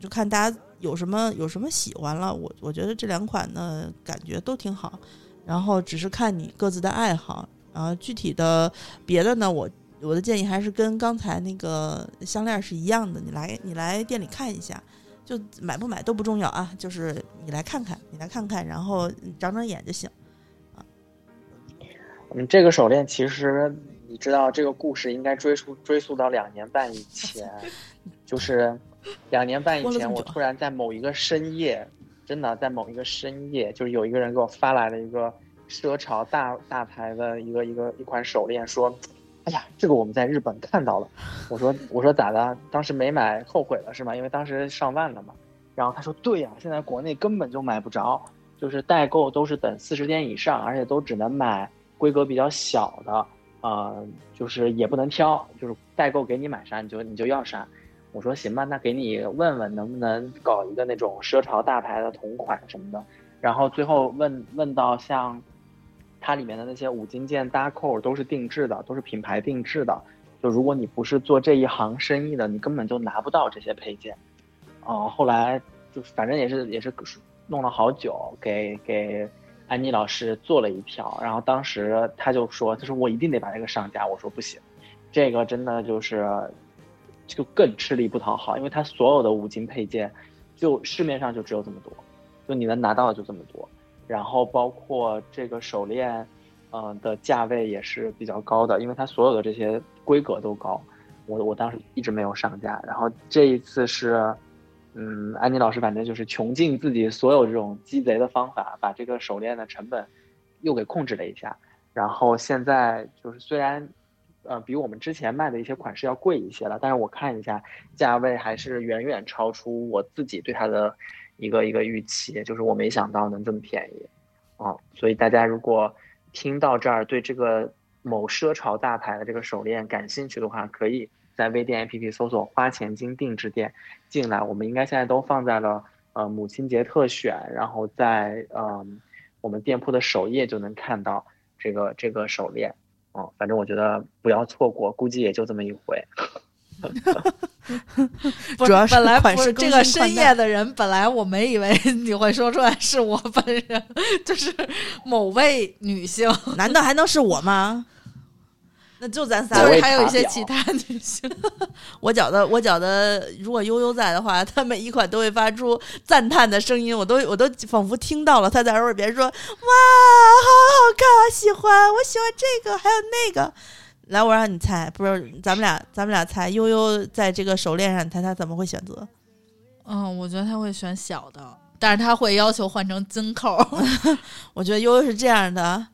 S2: 就看大家有什么有什么喜欢了。我我觉得这两款呢感觉都挺好，然后只是看你各自的爱好，然后具体的别的呢，我我的建议还是跟刚才那个项链是一样的，你来你来店里看一下。就买不买都不重要啊，就是你来看看，你来看看，然后长长眼就行。
S1: 啊嗯，这个手链其实你知道，这个故事应该追溯追溯到两年半以前，(laughs) 就是 (laughs) 两年半以前，我突然在某一个深夜，真的在某一个深夜，就是有一个人给我发来了一个奢潮大大牌的一个一个一款手链，说，哎呀，这个我们在日本看到了。我说我说咋的？当时没买后悔了是吗？因为当时上万了嘛。然后他说对呀、现在国内根本就买不着，就是代购都是等四十天以上，而且都只能买规格比较小的，呃，就是也不能挑，就是代购给你买啥你就你就要啥。我说行吧，那给你问问能不能搞一个那种奢潮大牌的同款什么的。然后最后问问到像它里面的那些五金件搭扣都是定制的，都是品牌定制的。就如果你不是做这一行生意的，你根本就拿不到这些配件。哦、后来就反正也是也是弄了好久，给给安妮老师做了一条，然后当时他就说，他说我一定得把这个上架，我说不行，这个真的就是就更吃力不讨好，因为它所有的五金配件就市面上就只有这么多，就你能拿到的就这么多，然后包括这个手链，嗯、的价位也是比较高的，因为它所有的这些规格都高，我我当时一直没有上架，然后这一次是。嗯，安妮老师反正就是穷尽自己所有这种鸡贼的方法，把这个手链的成本又给控制了一下。然后现在就是虽然，呃，比我们之前卖的一些款式要贵一些了，但是我看一下价位还是远远超出我自己对它的一个一个预期，就是我没想到能这么便宜，啊、所以大家如果听到这儿对这个某奢潮大牌的这个手链感兴趣的话，可以在微店 APP 搜索“花钱金定制店”进来。我们应该现在都放在了呃母亲节特选，然后在嗯、我们店铺的首页就能看到这个这个手链。哦，反正我觉得不要错过，估计也就这么一回。
S3: 不 (laughs)
S2: 主要是
S3: 本来不是这个深夜的人，本来我没以为你会说出来是我本人，(laughs) 就是某位女性，
S2: 难道还能是我吗？那就咱仨
S3: 就是还有一些其他女性。(laughs)
S2: 我觉得，我觉得，如果悠悠在的话，她每一款都会发出赞叹的声音，我都我都仿佛听到了她在耳边说：“哇，好好看，我喜欢，我喜欢这个，还有那个。”来，我让你猜，不是咱们俩，咱们俩猜，悠悠在这个手链上，你猜他怎么会选择？
S3: 嗯，我觉得他会选小的，但是他会要求换成金扣。(laughs)
S2: 我觉得悠悠是这样的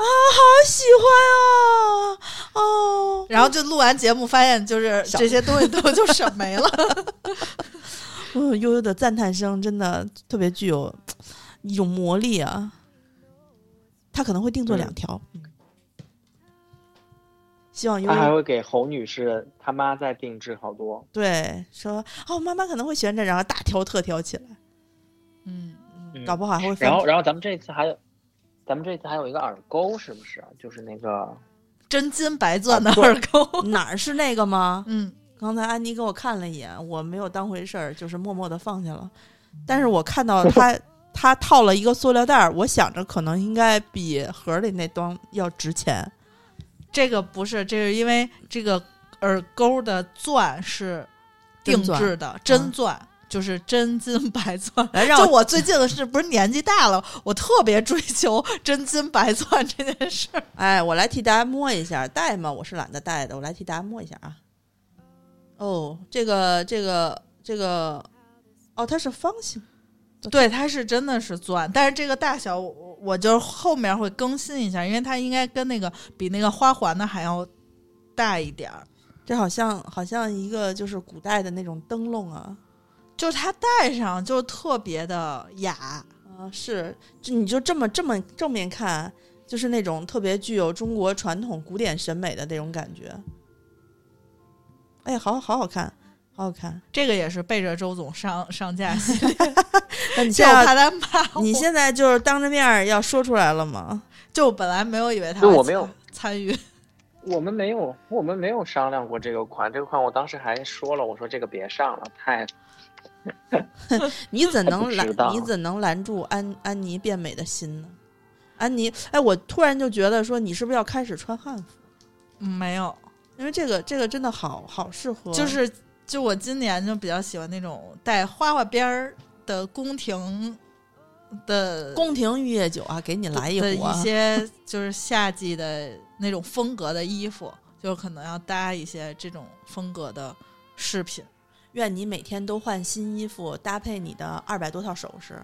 S2: 啊，好喜欢啊，哦，
S3: 然后就录完节目，发现就是这些东西都 (laughs) 就省没了。(laughs)
S2: 嗯，悠悠的赞叹声真的特别具有一种魔力啊！他可能会定做两条，嗯。希望悠
S1: 他还会给侯女士他妈再定制好多。
S2: 对说哦，妈妈可能会喜欢这，然后大挑特挑起来，
S3: 嗯，
S1: 嗯。
S2: 搞不好还会
S1: 然后，然后咱们这次还有，咱们这次还有一个耳钩，是不是？就是那个
S3: 真金白钻的耳钩。(laughs)
S2: 哪儿是那个吗？
S3: 嗯，
S2: 刚才安妮给我看了一眼，我没有当回事儿，就是默默的放下了。但是我看到他 (laughs) 他套了一个塑料袋儿，我想着可能应该比盒里那东要值钱。
S3: 这个不是，这是因为这个耳钩的钻是定
S2: 真钻
S3: 制的，真钻。就是真金白钻，
S2: 来让我
S3: 就我最近的是不是年纪大了，我特别追求真金白钻这件事儿。
S2: 哎，我来替大家摸一下，戴吗？我是懒得戴的，我来替大家摸一下啊。哦，这个这个这个，哦，它是方形，
S3: 对，它是真的是钻，但是这个大小我我就后面会更新一下，因为它应该跟那个比那个花环的还要大一点儿。
S2: 这好像好像一个就是古代的那种灯笼啊。
S3: 就是它戴上就特别的雅，
S2: 啊，是，就你就这么这么正面看，就是那种特别具有中国传统古典审美的那种感觉。哎，好好好看，好好看。
S3: 这个也是背着周总上上架系列，(laughs)
S2: 那你 (laughs) 现在
S3: 怕他骂我 (laughs)
S2: 你现在就是当着面要说出来了吗？
S3: 就本来没有以为他
S1: 我没有
S3: 参与，
S1: 我们没有，我们没有商量过这个款。这个款我当时还说了，我说这个别上了，太 (laughs)
S2: 你怎能拦你怎能拦住安安妮变美的心呢？安妮，哎，我突然就觉得说，你是不是要开始穿汉服？
S3: 嗯没有，
S2: 因为这个这个真的好好适合，
S3: 就是就我今年就比较喜欢那种带花花边儿的宫廷的
S2: 宫廷玉液酒啊，给你来一
S3: 的
S2: 壶、啊。
S3: 一些就是夏季的那种风格的衣服，就可能要搭一些这种风格的饰品。
S2: 愿你每天都换新衣服，搭配你的二百多套首饰。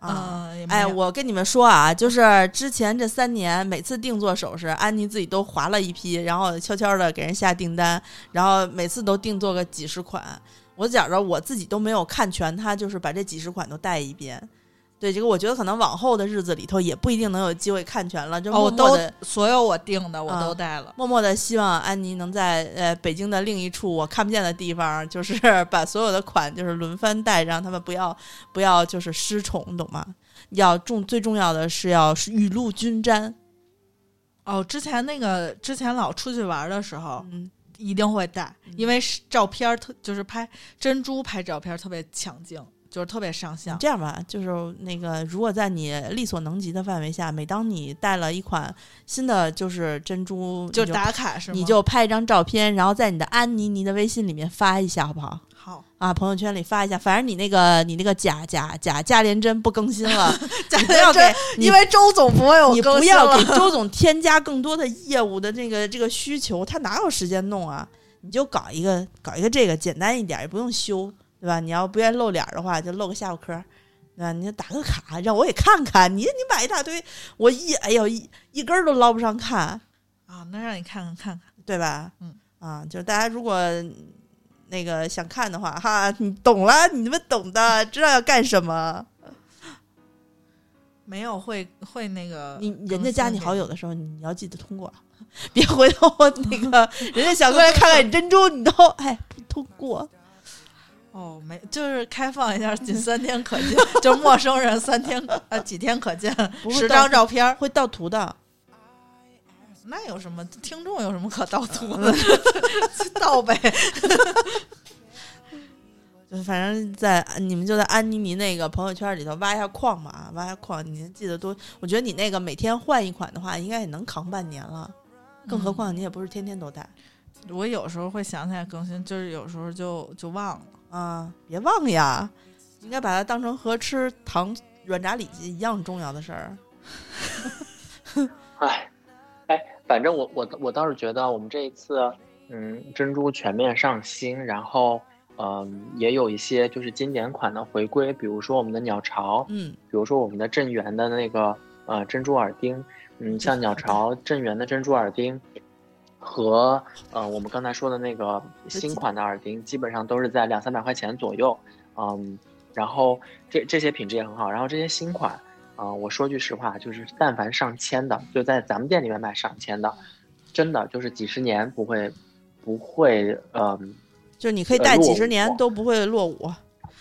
S2: 啊，哎，我跟你们说啊，就是之前这三年，每次定做首饰，安妮自己都划了一批，然后悄悄的给人下订单，然后每次都定做个几十款。我觉着我自己都没有看全，她就是把这几十款都带一遍。对这个，我觉得可能往后的日子里头也不一定能有机会看全了，就
S3: 哦，我都
S2: 默默的、
S3: 所有我订的我
S2: 啊
S3: 都带了。
S2: 默默的希望安妮能在呃北京的另一处我看不见的地方，就是 (laughs) 把所有的款就是轮番带，让他们不要不要就是失宠，懂吗？要重最重要的是要雨露均沾，
S3: 哦，之前那个之前老出去玩的时候，
S2: 嗯，
S3: 一定会带，因为是照片儿特就是拍珍珠拍照片儿特别抢镜，就是特别上相。
S2: 这样吧，就是那个如果在你力所能及的范围下，每当你带了一款新的就是珍珠，
S3: 就打卡是吗？
S2: 你就拍一张照片，然后在你的安妮妮的微信里面发一下，好不好？
S3: 好，
S2: 啊，朋友圈里发一下，反正你那个你那个假假假价廉真不更新了，(laughs) 不要给
S3: 真，因为周总不会有
S2: 你
S3: 更新
S2: 不要给
S3: 了
S2: 周 (laughs) 总添加更多的业务的这个这个需求，他哪有时间弄啊？你就搞一个搞一个这个简单一点，也不用修，对吧？你要不愿意露脸的话，就露个下巴颏儿，对吧？你就打个卡，让我也看看。你你买一大堆，我一哎呦一一根儿都捞不上看，
S3: 啊，那让你看看看看。
S2: 对吧？
S3: 嗯
S2: 啊，就是大家如果那个想看的话，哈，你懂了，你们懂的，知道要干什么。
S3: 没有会会那个
S2: 你人家加你好友的时候，你要记得通过啊，别回头那个 (laughs) 人家想过来看看你珍珠，你都哎不通过。
S3: 哦，没，就是开放一下，仅三天可见，(laughs) 就陌生人三天呃几天可见十张照片儿，
S2: 会盗图的，
S3: 那有什么？听众有什么可盗图的？(laughs) (laughs) 盗呗。
S2: 就反正在你们就在安妮妮那个朋友圈里头挖一下矿吧，啊，挖一下矿，你记得多。我觉得你那个每天换一款的话，应该也能扛半年了。更何况你也不是天天都带
S3: 我有时候会想起来更新，就是有时候就就忘了。
S2: 啊，别忘呀，应该把它当成和吃糖软炸里脊一样重要的事儿。(laughs)
S1: 哎，哎，反正我我我倒是觉得我们这一次，嗯，珍珠全面上新，然后嗯、也有一些就是经典款的回归，比如说我们的鸟巢，
S2: 嗯，
S1: 比如说我们的正源的那个呃珍珠耳钉，嗯，像鸟巢正源的珍珠耳钉。和呃，我们刚才说的那个新款的耳钉，基本上都是在两三百块钱左右，嗯，然后这这些品质也很好，然后这些新款，啊、我说句实话，就是但凡上千的，就在咱们店里面卖上千的，真的就是几十年不会不会，嗯、
S2: 就是你可以戴几十年都不会落伍。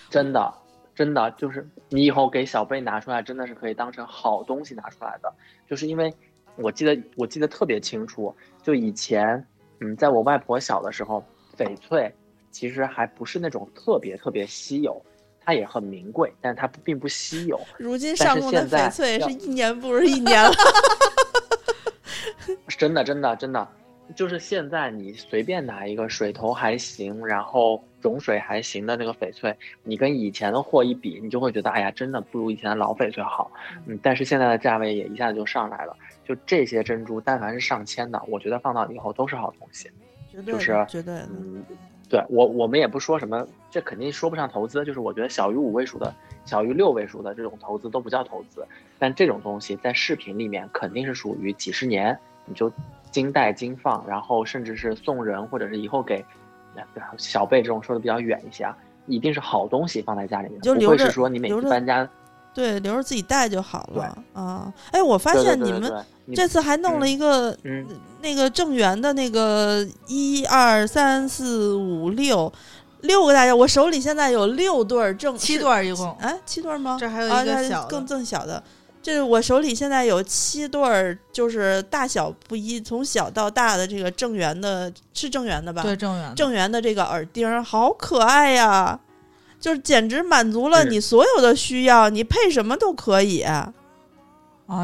S1: 真的真的就是你以后给小贝拿出来，真的是可以当成好东西拿出来的，就是因为我记得我记得特别清楚，就以前，嗯，在我外婆小的时候，翡翠其实还不是那种特别特别稀有，它也很名贵，但它并不稀有。(laughs)
S2: 如今上供的翡翠是一年不如一年了。(laughs)
S1: 真的，真的，真的，就是现在你随便拿一个水头还行，然后种水还行的那个翡翠，你跟以前的货一比，你就会觉得，哎呀，真的不如以前的老翡翠好。嗯，但是现在的价位也一下子就上来了。就这些珍珠，但凡是上千的，我觉得放到以后都是好东西。
S2: 绝对
S1: 就是
S2: 绝对的。
S1: 嗯，对我我们也不说什么，这肯定说不上投资，就是我觉得小于五位数的、小于六位数的这种投资都不叫投资，但这种东西在视频里面肯定是属于几十年你就金带金放，然后甚至是送人或者是以后给呃小辈这种说的比较远一些啊，一定是好东西放在家里面，不会是说你每次搬家，
S2: 对，留着自己带就好了啊！哎，我发现你们这次还弄了一个
S1: 嗯
S2: 那个正圆的那个一二三四五六六个大小，我手里现在有六对儿正
S3: 七对儿一共，
S2: 哎七对儿吗？
S3: 这还有
S2: 啊，那
S3: 一个
S2: 更更小的。这是我手里现在有七对儿，就是大小不一，从小到大的这个正圆的，是正圆的吧？
S3: 对正圆的
S2: 正圆的这个耳钉好可爱呀，就是简直满足了你所有的需要，你配什么都可以。
S3: 啊，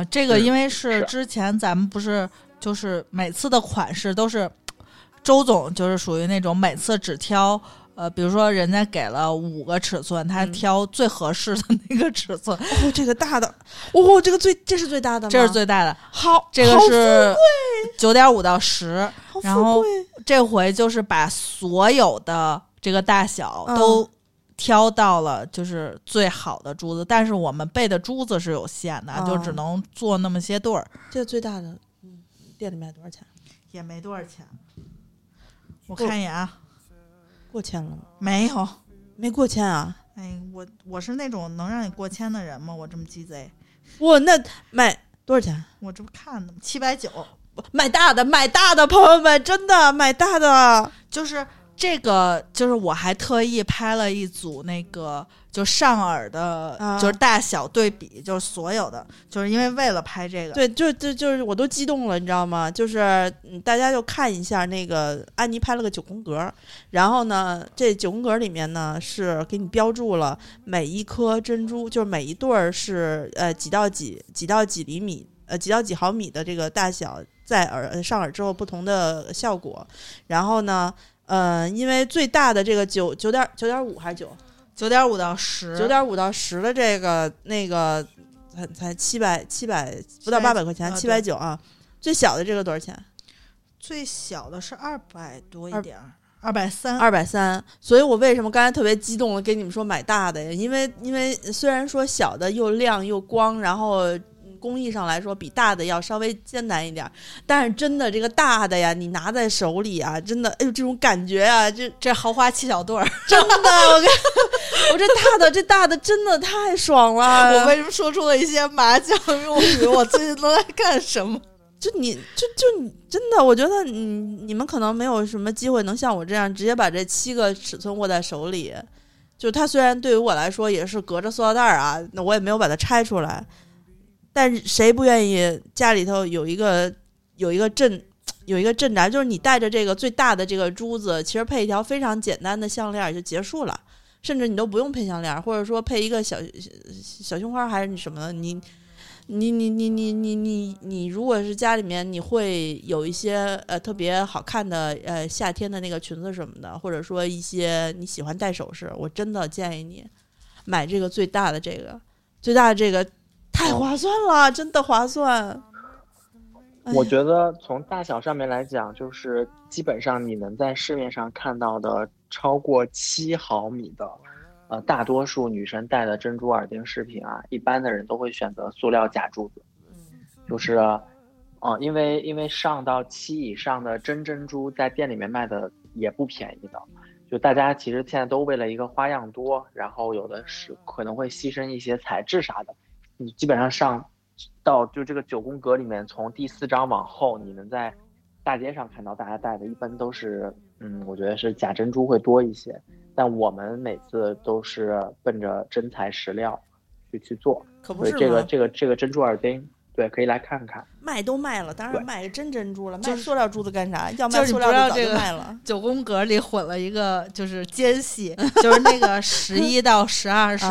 S3: 这个因为是
S1: 是
S3: 之前咱们不是就是每次的款式都是周总就是属于那种每次只挑呃，比如说人家给了五个尺寸，他
S2: 嗯
S3: 挑最合适的那个尺寸，
S2: 哦，这个大的，哦，这个最这是最大的吗？
S3: 这是最大的，
S2: 好，
S3: 这个是九点五到十，
S2: 好
S3: 然后
S2: 富贵
S3: 这回就是把所有的这个大小
S2: 嗯
S3: 都挑到了，就是最好的珠子。但是我们备的珠子是有限的，就
S2: 嗯
S3: 只能做那么些对儿，
S2: 这个最大的，嗯，店里卖多少钱？
S3: 也没多少钱。我看一眼啊，
S2: 过千了吗？
S3: 没有。
S2: 没过千啊？
S3: 哎，我我是那种能让你过千的人吗？我这么鸡贼，
S2: 我，那买多少钱？
S3: 我这不看呢吗？七百九，
S2: 买大的，买大的，朋友们，真的买大的。
S3: 就是这个，就是我还特意拍了一组那个，就上耳的，
S2: 啊
S3: 就是大小对比，就是所有的，就是因为为了拍这个，
S2: 对，就就就是我都激动了，你知道吗？就是嗯大家就看一下那个安妮拍了个九宫格，然后呢，这九宫格里面呢是给你标注了每一颗珍珠，就是每一对儿是呃几到几几到几厘米，呃几到几毫米的这个大小，在耳呃上耳之后不同的效果。然后呢，呃，因为最大的这个九九点九点五还是九
S3: 九点五到十，
S2: 九点五到十的这个那个才才七百七百不到八百块钱，七百九啊。最小的这个多少钱？
S3: 最小的是二百多一点儿，二百三，
S2: 二百三。所以我为什么刚才特别激动的跟你们说买大的呀？因为因为虽然说小的又亮又光，然后嗯工艺上来说比大的要稍微艰难一点儿，但是真的这个大的呀，你拿在手里啊，真的，哎呦，这种感觉啊，这
S3: 这豪华七小对儿，
S2: 真的，我跟我这大的这大的真的太爽了。(laughs)
S3: 我为什么说出了一些麻将用语？我最近都在干什么？(laughs)
S2: 就你就就你真的，我觉得你你们可能没有什么机会能像我这样直接把这七个尺寸握在手里。就它虽然对于我来说也是隔着塑料袋儿啊，那我也没有把它拆出来。但是谁不愿意家里头有一个有一个镇有一个镇宅？就是你带着这个最大的这个珠子，其实配一条非常简单的项链就结束了，甚至你都不用配项链，或者说配一个小小胸花还是你什么？你你你你你你你你，如果是家里面你会有一些呃特别好看的呃夏天的那个裙子什么的，或者说一些你喜欢戴首饰，我真的建议你买这个最大的这个最大的这个。太划算了，真的划算。
S1: 我觉得从大小上面来讲，就是基本上你能在市面上看到的超过七毫米的，呃，大多数女生戴的珍珠耳钉饰品啊，一般的人都会选择塑料假珠子。就是，嗯，因为因为上到七以上的真珍珠在店里面卖的也不便宜的，就大家其实现在都为了一个花样多，然后有的是可能会牺牲一些材质啥的。你基本上上到就这个九宫格里面，从第四章往后，你能在大街上看到大家戴的，一般都是，嗯，我觉得是假珍珠会多一些。但我们每次都是奔着真材实料去去做，
S2: 可不是
S1: 这个这个这个珍珠耳钉，对，可以来看看。
S2: 卖都卖了，当然卖个真珍珠了，卖塑料珠子干啥？要
S3: 卖
S2: 塑料
S3: 珠早
S2: 就卖了。
S3: 九宫格里混了一个就是奸细，(laughs) 就是那个十一到十二 (laughs) 是。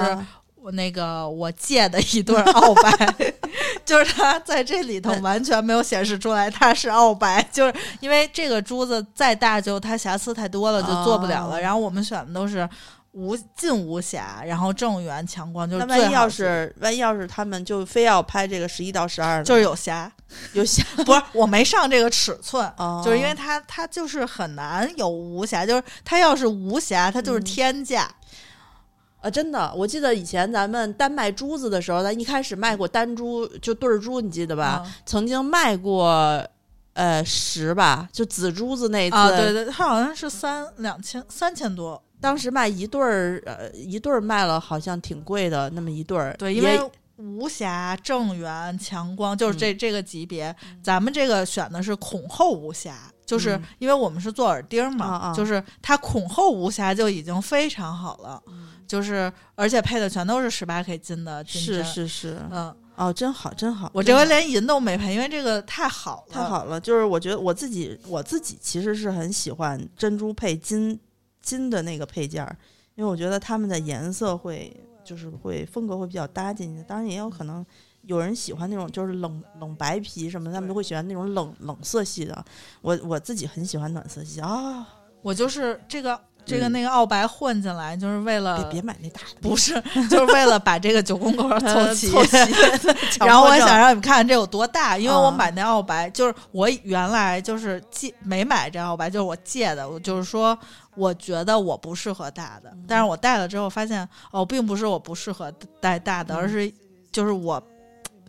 S3: 我那个我借的一对澳白，(laughs) 就是它在这里头完全没有显示出来它是澳白，就是因为这个珠子再大就它瑕疵太多了就做不了了。然后我们选的都是无近无瑕，然后正圆强光，就是
S2: 万一要是万一要是他们就非要拍这个十一到十二，
S3: 就是有瑕
S2: 有瑕，
S3: 不是我没上这个尺寸，就是因为它它就是很难有无瑕，就是它要是无瑕，它就是天价。
S2: 啊，真的，我记得以前咱们单卖珠子的时候，咱一开始卖过单珠，就对儿珠，你记得吧？曾经卖过，呃，十吧，就紫珠子那次。
S3: 啊，对对，它好像是三两千三千多，
S2: 当时卖一对儿，呃，一对儿卖了好像挺贵的，那么一对儿。
S3: 对，因为无瑕、正圆、强光，就是这这个级别。咱们这个选的是孔后无瑕，就是因为我们是做耳钉嘛，就是它孔后无瑕就已经非常好了。就是，而且配的全都是十八 K 金的金
S2: 针，是是是，
S3: 嗯，
S2: 哦，真好真好。
S3: 我这回连银都没配，因为这个太好
S2: 了，太好了。就是我觉得我自己我自己其实是很喜欢珍珠配金金的那个配件儿，因为我觉得它们的颜色会就是会风格会比较搭进去。当然也有可能有人喜欢那种就是冷冷白皮什么，他们就会喜欢那种冷冷色系的。我我自己很喜欢暖色系啊，
S3: 我就是这个。这个那个奥白混进来，就是为了
S2: 别别买那大的，
S3: 不是，(laughs) 就是为了把这个九宫格
S2: 凑
S3: 齐。
S2: 凑齐。
S3: 然后我想让你们看看这有多大，因为我买那奥白，就是我原来就是借没买这奥白，就是我借的。我就是说，我觉得我不适合大的，但是我戴了之后发现，哦，并不是我不适合戴大的，而是就是我，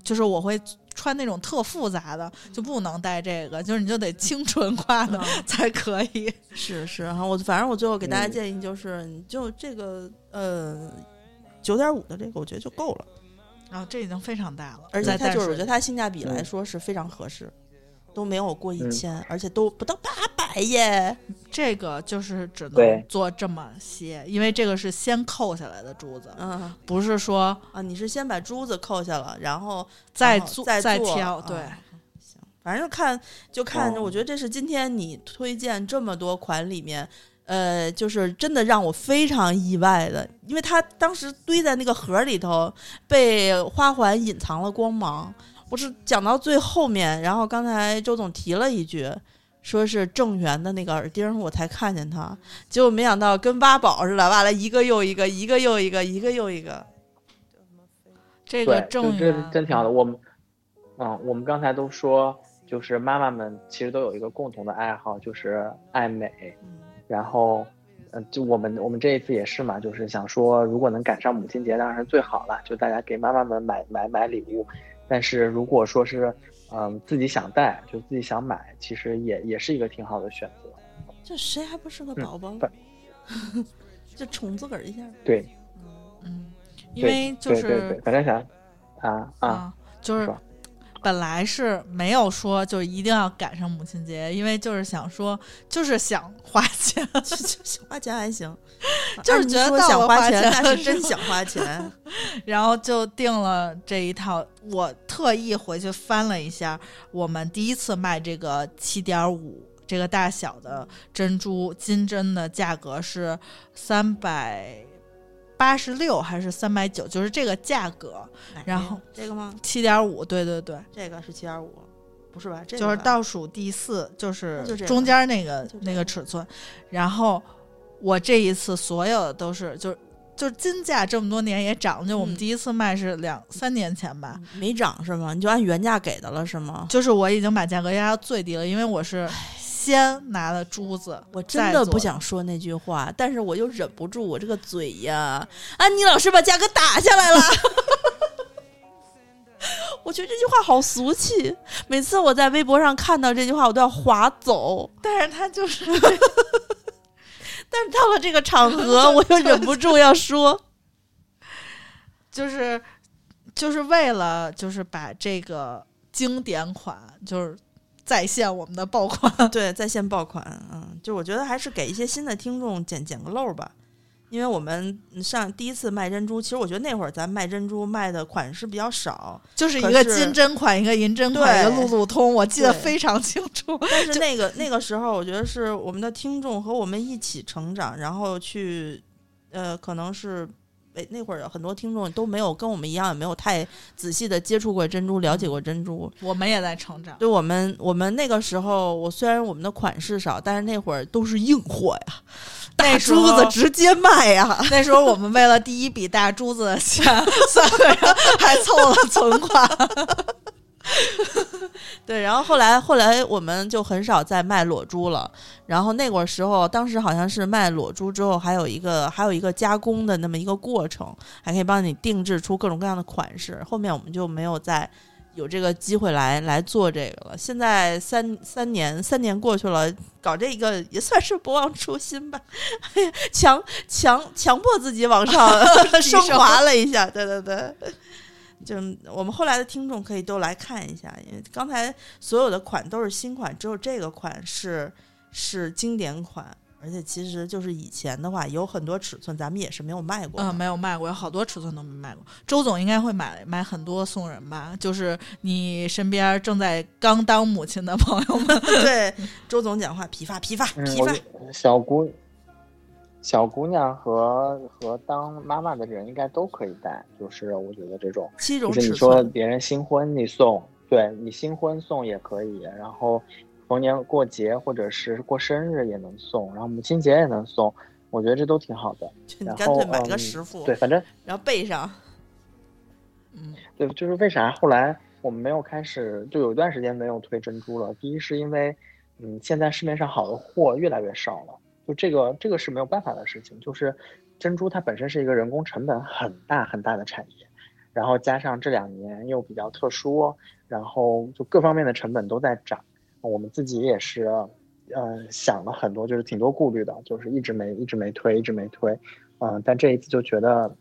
S3: 就是我会。穿那种特复杂的就不能戴这个，就是你就得清纯挂的 (laughs) 才可以。
S2: 是是哈，我反正我最后给大家建议就是，你就这个呃九点五的这个，我觉得就够了。
S3: 然后这已经非常大了，
S2: 而且它就是我觉得它性价比来说是非常合适。都没有过一千，而且都不到八百耶。
S3: 这个就是只能做这么些，因为这个是先扣下来的珠子，
S2: 嗯，
S3: 不是说
S2: 啊，你是先把珠子扣下了，然后
S3: 再
S2: 做
S3: 再挑，对，
S2: 行，反正就看就看，我觉得这是今天你推荐这么多款里面，呃，就是真的让我非常意外的，因为它当时堆在那个盒里头，被花环隐藏了光芒。不是讲到最后面，然后刚才周总提了一句，说是郑源的那个耳钉，我才看见他，结果没想到跟挖宝似的，挖了一个又一个，一个又一个，一个又一个。
S3: 这个正
S1: 圆真挺好的。我们，嗯，我们刚才都说，就是妈妈们其实都有一个共同的爱好，就是爱美。然后，嗯，就我们我们这一次也是嘛，就是想说，如果能赶上母亲节，当然是最好了，就大家给妈妈们买买买礼物。但是如果说是嗯自己想带，就自己想买，其实也也是一个挺好的选择。
S2: 这谁还不是个
S1: 嗯
S2: 宝宝？
S1: 反 (laughs)
S2: 就宠自个儿一下。
S1: 对，
S3: 嗯，因
S1: 对
S3: 为就
S1: 对对对
S3: 是，
S1: 反正想啊啊，
S3: 啊，就是
S1: 说
S3: 本来是没有说就一定要赶上母亲节，因为就是想说，就是想花钱，(laughs)
S2: 就就想花钱还行，(laughs)
S3: 就是觉得到
S2: 想花钱，那是 (laughs) 真想花钱。
S3: 然后就定了这一套。我特意回去翻了一下，我们第一次卖这个七点五这个大小的珍珠金针的价格是三百八十六还是三百九，就是这个价格。然后
S2: 这个吗？
S3: 七点五，对对对，
S2: 这个是七点五，不是吧？这个
S3: 就是倒数第四，就是中间那个那个尺寸。然后我这一次所有的都是就是。就是金价这么多年也涨，就我们
S2: 嗯
S3: 第一次卖是两、三年前吧，
S2: 没涨是吗？你就按原价给的了是吗？
S3: 就是我已经把价格压到最低了，因为我是先拿了珠子，
S2: 我真的不想说那句话，但是我又忍不住我这个嘴呀。安妮老师把价格打下来了。(laughs) 我觉得这句话好俗气，每次我在微博上看到这句话，我都要划走。
S3: 但是他就是 (laughs)
S2: 但是到了这个场合，(laughs) 我又忍不住要说。
S3: 就是就是为了就是把这个经典款就是再现我们的爆款，(laughs)
S2: 对，在线爆款，嗯，就我觉得还是给一些新的听众捡捡个漏吧。因为我们上第一次卖珍珠，其实我觉得那会儿咱卖珍珠卖的款式比较少，
S3: 就是一个金针款，一个银针款，一个
S2: 对
S3: 路路通，我记得非常清楚。
S2: 但是那个那个时候，我觉得是我们的听众和我们一起成长，然后去，呃，可能是。诶那会儿有很多听众都没有跟我们一样，也没有太仔细的接触过珍珠，了解过珍珠。
S3: 我们也在成长，
S2: 对我们，我们那个时候，我虽然我们的款式少，但是那会儿都是硬货呀，大
S3: 那
S2: 珠子直接卖呀。
S3: 那时候我们为了第一笔大珠子的钱，三个人还凑了存款。(laughs)
S2: 对，然后后来后来我们就很少再卖裸珠了。然后那会儿时候，当时好像是卖裸珠之后，还有一个还有一个加工的那么一个过程，还可以帮你定制出各种各样的款式。后面我们就没有再有这个机会来来做这个了。现在三三年三年过去了，搞这个也算是不忘初心吧，(laughs) 强强强迫自己往上 (laughs) 升华了一下。对对对。就我们后来的听众可以都来看一下，因为刚才所有的款都是新款，只有这个款是是经典款，而且其实就是以前的话有很多尺寸咱们也是没有卖过。
S3: 嗯，没有卖过，有好多尺寸都没卖过。周总应该会买买很多送人吧？就是你身边正在刚当母亲的朋友们，(laughs)
S2: 对，周总讲话批发批发
S1: 嗯，
S2: 批发
S1: 小姑小姑娘和和当妈妈的人应该都可以带，就是我觉得这种，就是你说。别人新婚你送，对你新婚送也可以，然后逢年过节或者是过生日也能送，然后母亲节也能送，我觉得这都挺好的。
S2: 就你
S1: 然后
S2: 干脆买个
S1: 嗯
S2: 十副，
S1: 对，反正
S2: 然后备上。(laughs)
S3: 嗯，
S1: 对，就是为啥后来我们没有开始，就有一段时间没有推珍珠了。第一是因为，嗯，现在市面上好的货越来越少了，就这个这个是没有办法的事情。就是珍珠它本身是一个人工成本很大很大的产业，然后加上这两年又比较特殊，然后就各方面的成本都在涨。我们自己也是，呃，想了很多，就是挺多顾虑的，就是一直没一直没推，一直没推，嗯、但这一次就觉得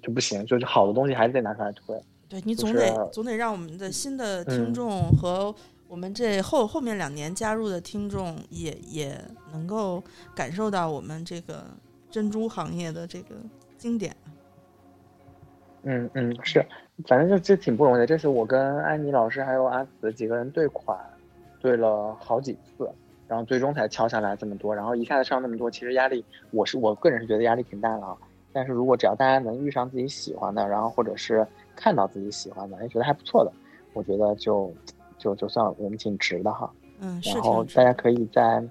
S1: 就不行，就是好的东西还是得拿出来推。
S2: 对你总
S1: 就是
S2: 得总得让我们的新的听
S1: 嗯
S2: 众和我们这后后面两年加入的听众也也能够感受到我们这个珍珠行业的这个经典。
S1: 嗯嗯，是，反正就这挺不容易的。这是我跟安妮老师还有阿紫几个人对款，对了好几次，然后最终才敲下来这么多。然后一下子上那么多，其实压力，我是我个人是觉得压力挺大的啊。但是如果只要大家能遇上自己喜欢的，然后或者是看到自己喜欢的，哎，觉得还不错的，我觉得就就就算我们挺值的哈。
S2: 嗯，
S1: 然后大家可以在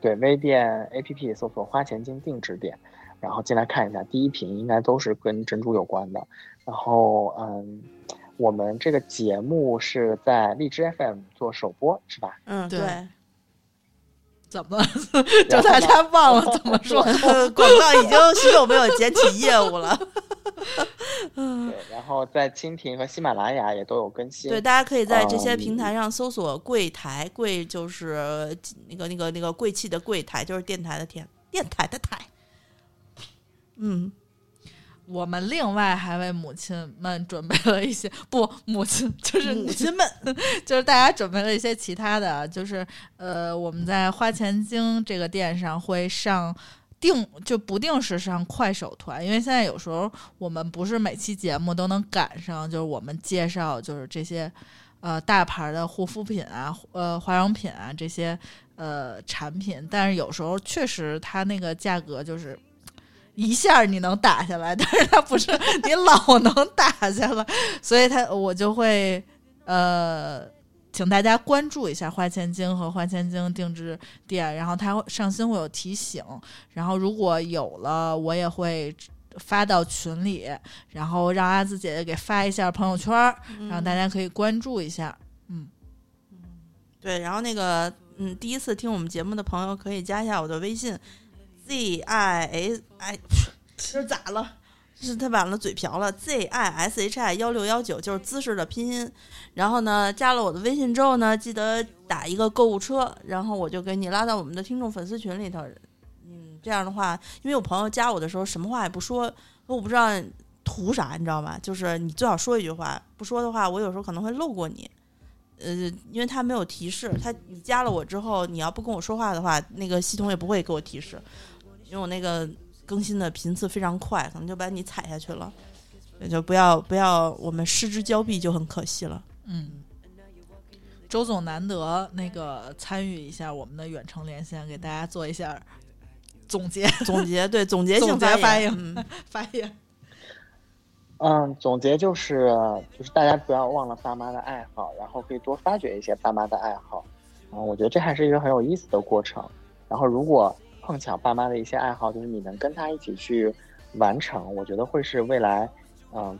S1: 对微店 APP 搜索“花钱精定制店”，然后进来看一下，第一瓶应该都是跟珍珠有关的。然后嗯，我们这个节目是在荔枝 FM 做首播，是吧？
S2: 嗯，
S3: 对
S2: 对，
S3: 怎么 (laughs) 就大家忘了怎么 (laughs) 说？
S2: 呃广告已经许久没有捡起业务了。
S1: 对，然后在蜻蜓和喜马拉雅也都有更新。
S2: 对，大家可以在这些
S1: 嗯
S2: 平台上搜索“柜台”，柜就是那个那个那个贵气的柜台，就是电台的电电台的台。嗯，
S3: 我们另外还为母亲们准备了一些 (laughs) 不，母亲就是
S2: 母亲们，(laughs)
S3: 就是大家准备了一些其他的啊，就是呃，我们在花钱精这个店上会上定就不定时上快手团，因为现在有时候我们不是每期节目都能赶上，就是我们介绍就是这些呃大牌的护肤品啊、呃化妆品啊这些呃产品，但是有时候确实它那个价格就是。一下你能打下来，但是他不是你老能打下来，(laughs) 所以他我就会呃，请大家关注一下花千精和花千精定制店，然后它会上新会有提醒，然后如果有了，我也会发到群里，然后让阿紫姐姐给发一下朋友圈，然后大家可以关注一下。
S2: 嗯对，然后那个嗯，第一次听我们节目的朋友可以加一下我的微信 z i s i，这是咋了？是他晚了嘴瓢了，z i s h i 幺六幺九就是姿势的拼音。然后呢，加了我的微信之后呢，记得打一个购物车，然后我就给你拉到我们的听众粉丝群里头。嗯，这样的话，因为我朋友加我的时候什么话也不说，我不知道图啥，你知道吗？就是你最好说一句话，不说的话，我有时候可能会漏过你。呃，因为他没有提示，他你加了我之后，你要不跟我说话的话，那个系统也不会给我提示，因为我那个更新的频次非常快，可能就把你踩下去了，也就不要不要我们失之交臂就很可惜了。
S3: 嗯，周总难得那个参与一下我们的远程连线，给大家做一下总结
S2: 总结对总结性
S3: 发
S2: 言，
S3: 言
S2: 嗯，(laughs)
S3: 发言。
S1: 嗯，总结就是，就是大家不要忘了爸妈的爱好，然后可以多发掘一些爸妈的爱好。嗯，我觉得这还是一个很有意思的过程。然后，如果碰巧爸妈的一些爱好，就是你能跟他一起去完成，我觉得会是未来，嗯，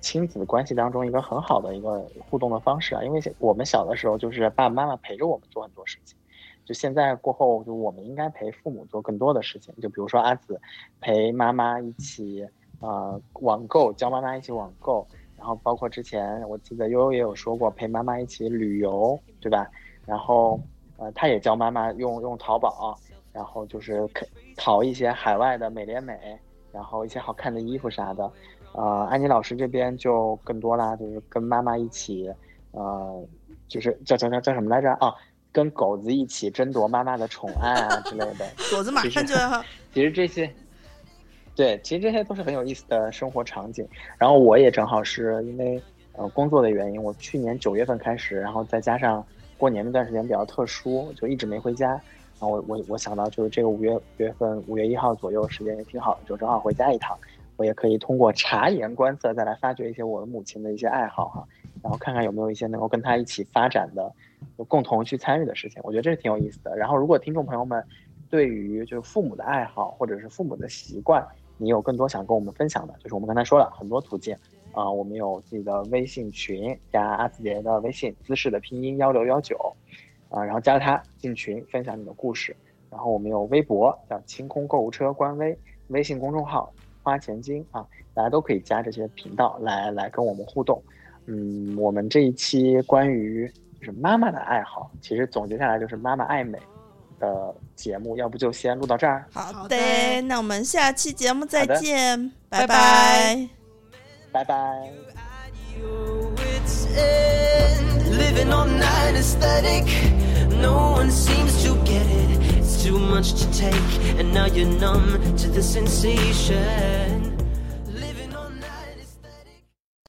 S1: 亲子关系当中一个很好的一个互动的方式啊。因为我们小的时候就是爸爸妈妈陪着我们做很多事情，就现在过后，就我们应该陪父母做更多的事情。就比如说阿紫陪妈妈一起。呃，网购教妈妈一起网购，然后包括之前我记得悠悠也有说过陪妈妈一起旅游，对吧？然后呃，他也教妈妈用用淘宝，然后就是淘一些海外的美廉美，然后一些好看的衣服啥的。呃，安妮老师这边就更多啦，就是跟妈妈一起，呃，就是叫叫叫叫什么来着啊？跟狗子一起争夺妈妈的宠爱啊之类的。
S2: 狗子马上就要，(laughs)
S1: 其实这些。对，其实这些都是很有意思的生活场景。然后我也正好是因为呃工作的原因，我去年九月份开始，然后再加上过年那段时间比较特殊，就一直没回家。然后我我我想到就是这个五月月份五月一号左右时间也挺好的，就正好回家一趟，我也可以通过察言观色再来发掘一些我的母亲的一些爱好哈，然后看看有没有一些能够跟她一起发展的，就共同去参与的事情。我觉得这是挺有意思的。然后如果听众朋友们对于就是父母的爱好或者是父母的习惯，你有更多想跟我们分享的，就是我们刚才说了很多途径啊、我们有自己的微信群，加阿紫姐的微信，姿势的拼音幺六幺九，啊，然后加他进群分享你的故事。然后我们有微博叫清空购物车官微，微信公众号花钱精啊，大家都可以加这些频道来来跟我们互动。嗯，我们这一期关于就是妈妈的爱好，其实总结下来就是妈妈爱美。的节目，要不就先录到这儿。
S2: 好的，那我们下期节目再见，拜
S3: 拜
S1: 拜拜。
S4: Living on that aesthetic, no one seems to get it. It's too much to take, and now you're numb to the sensation.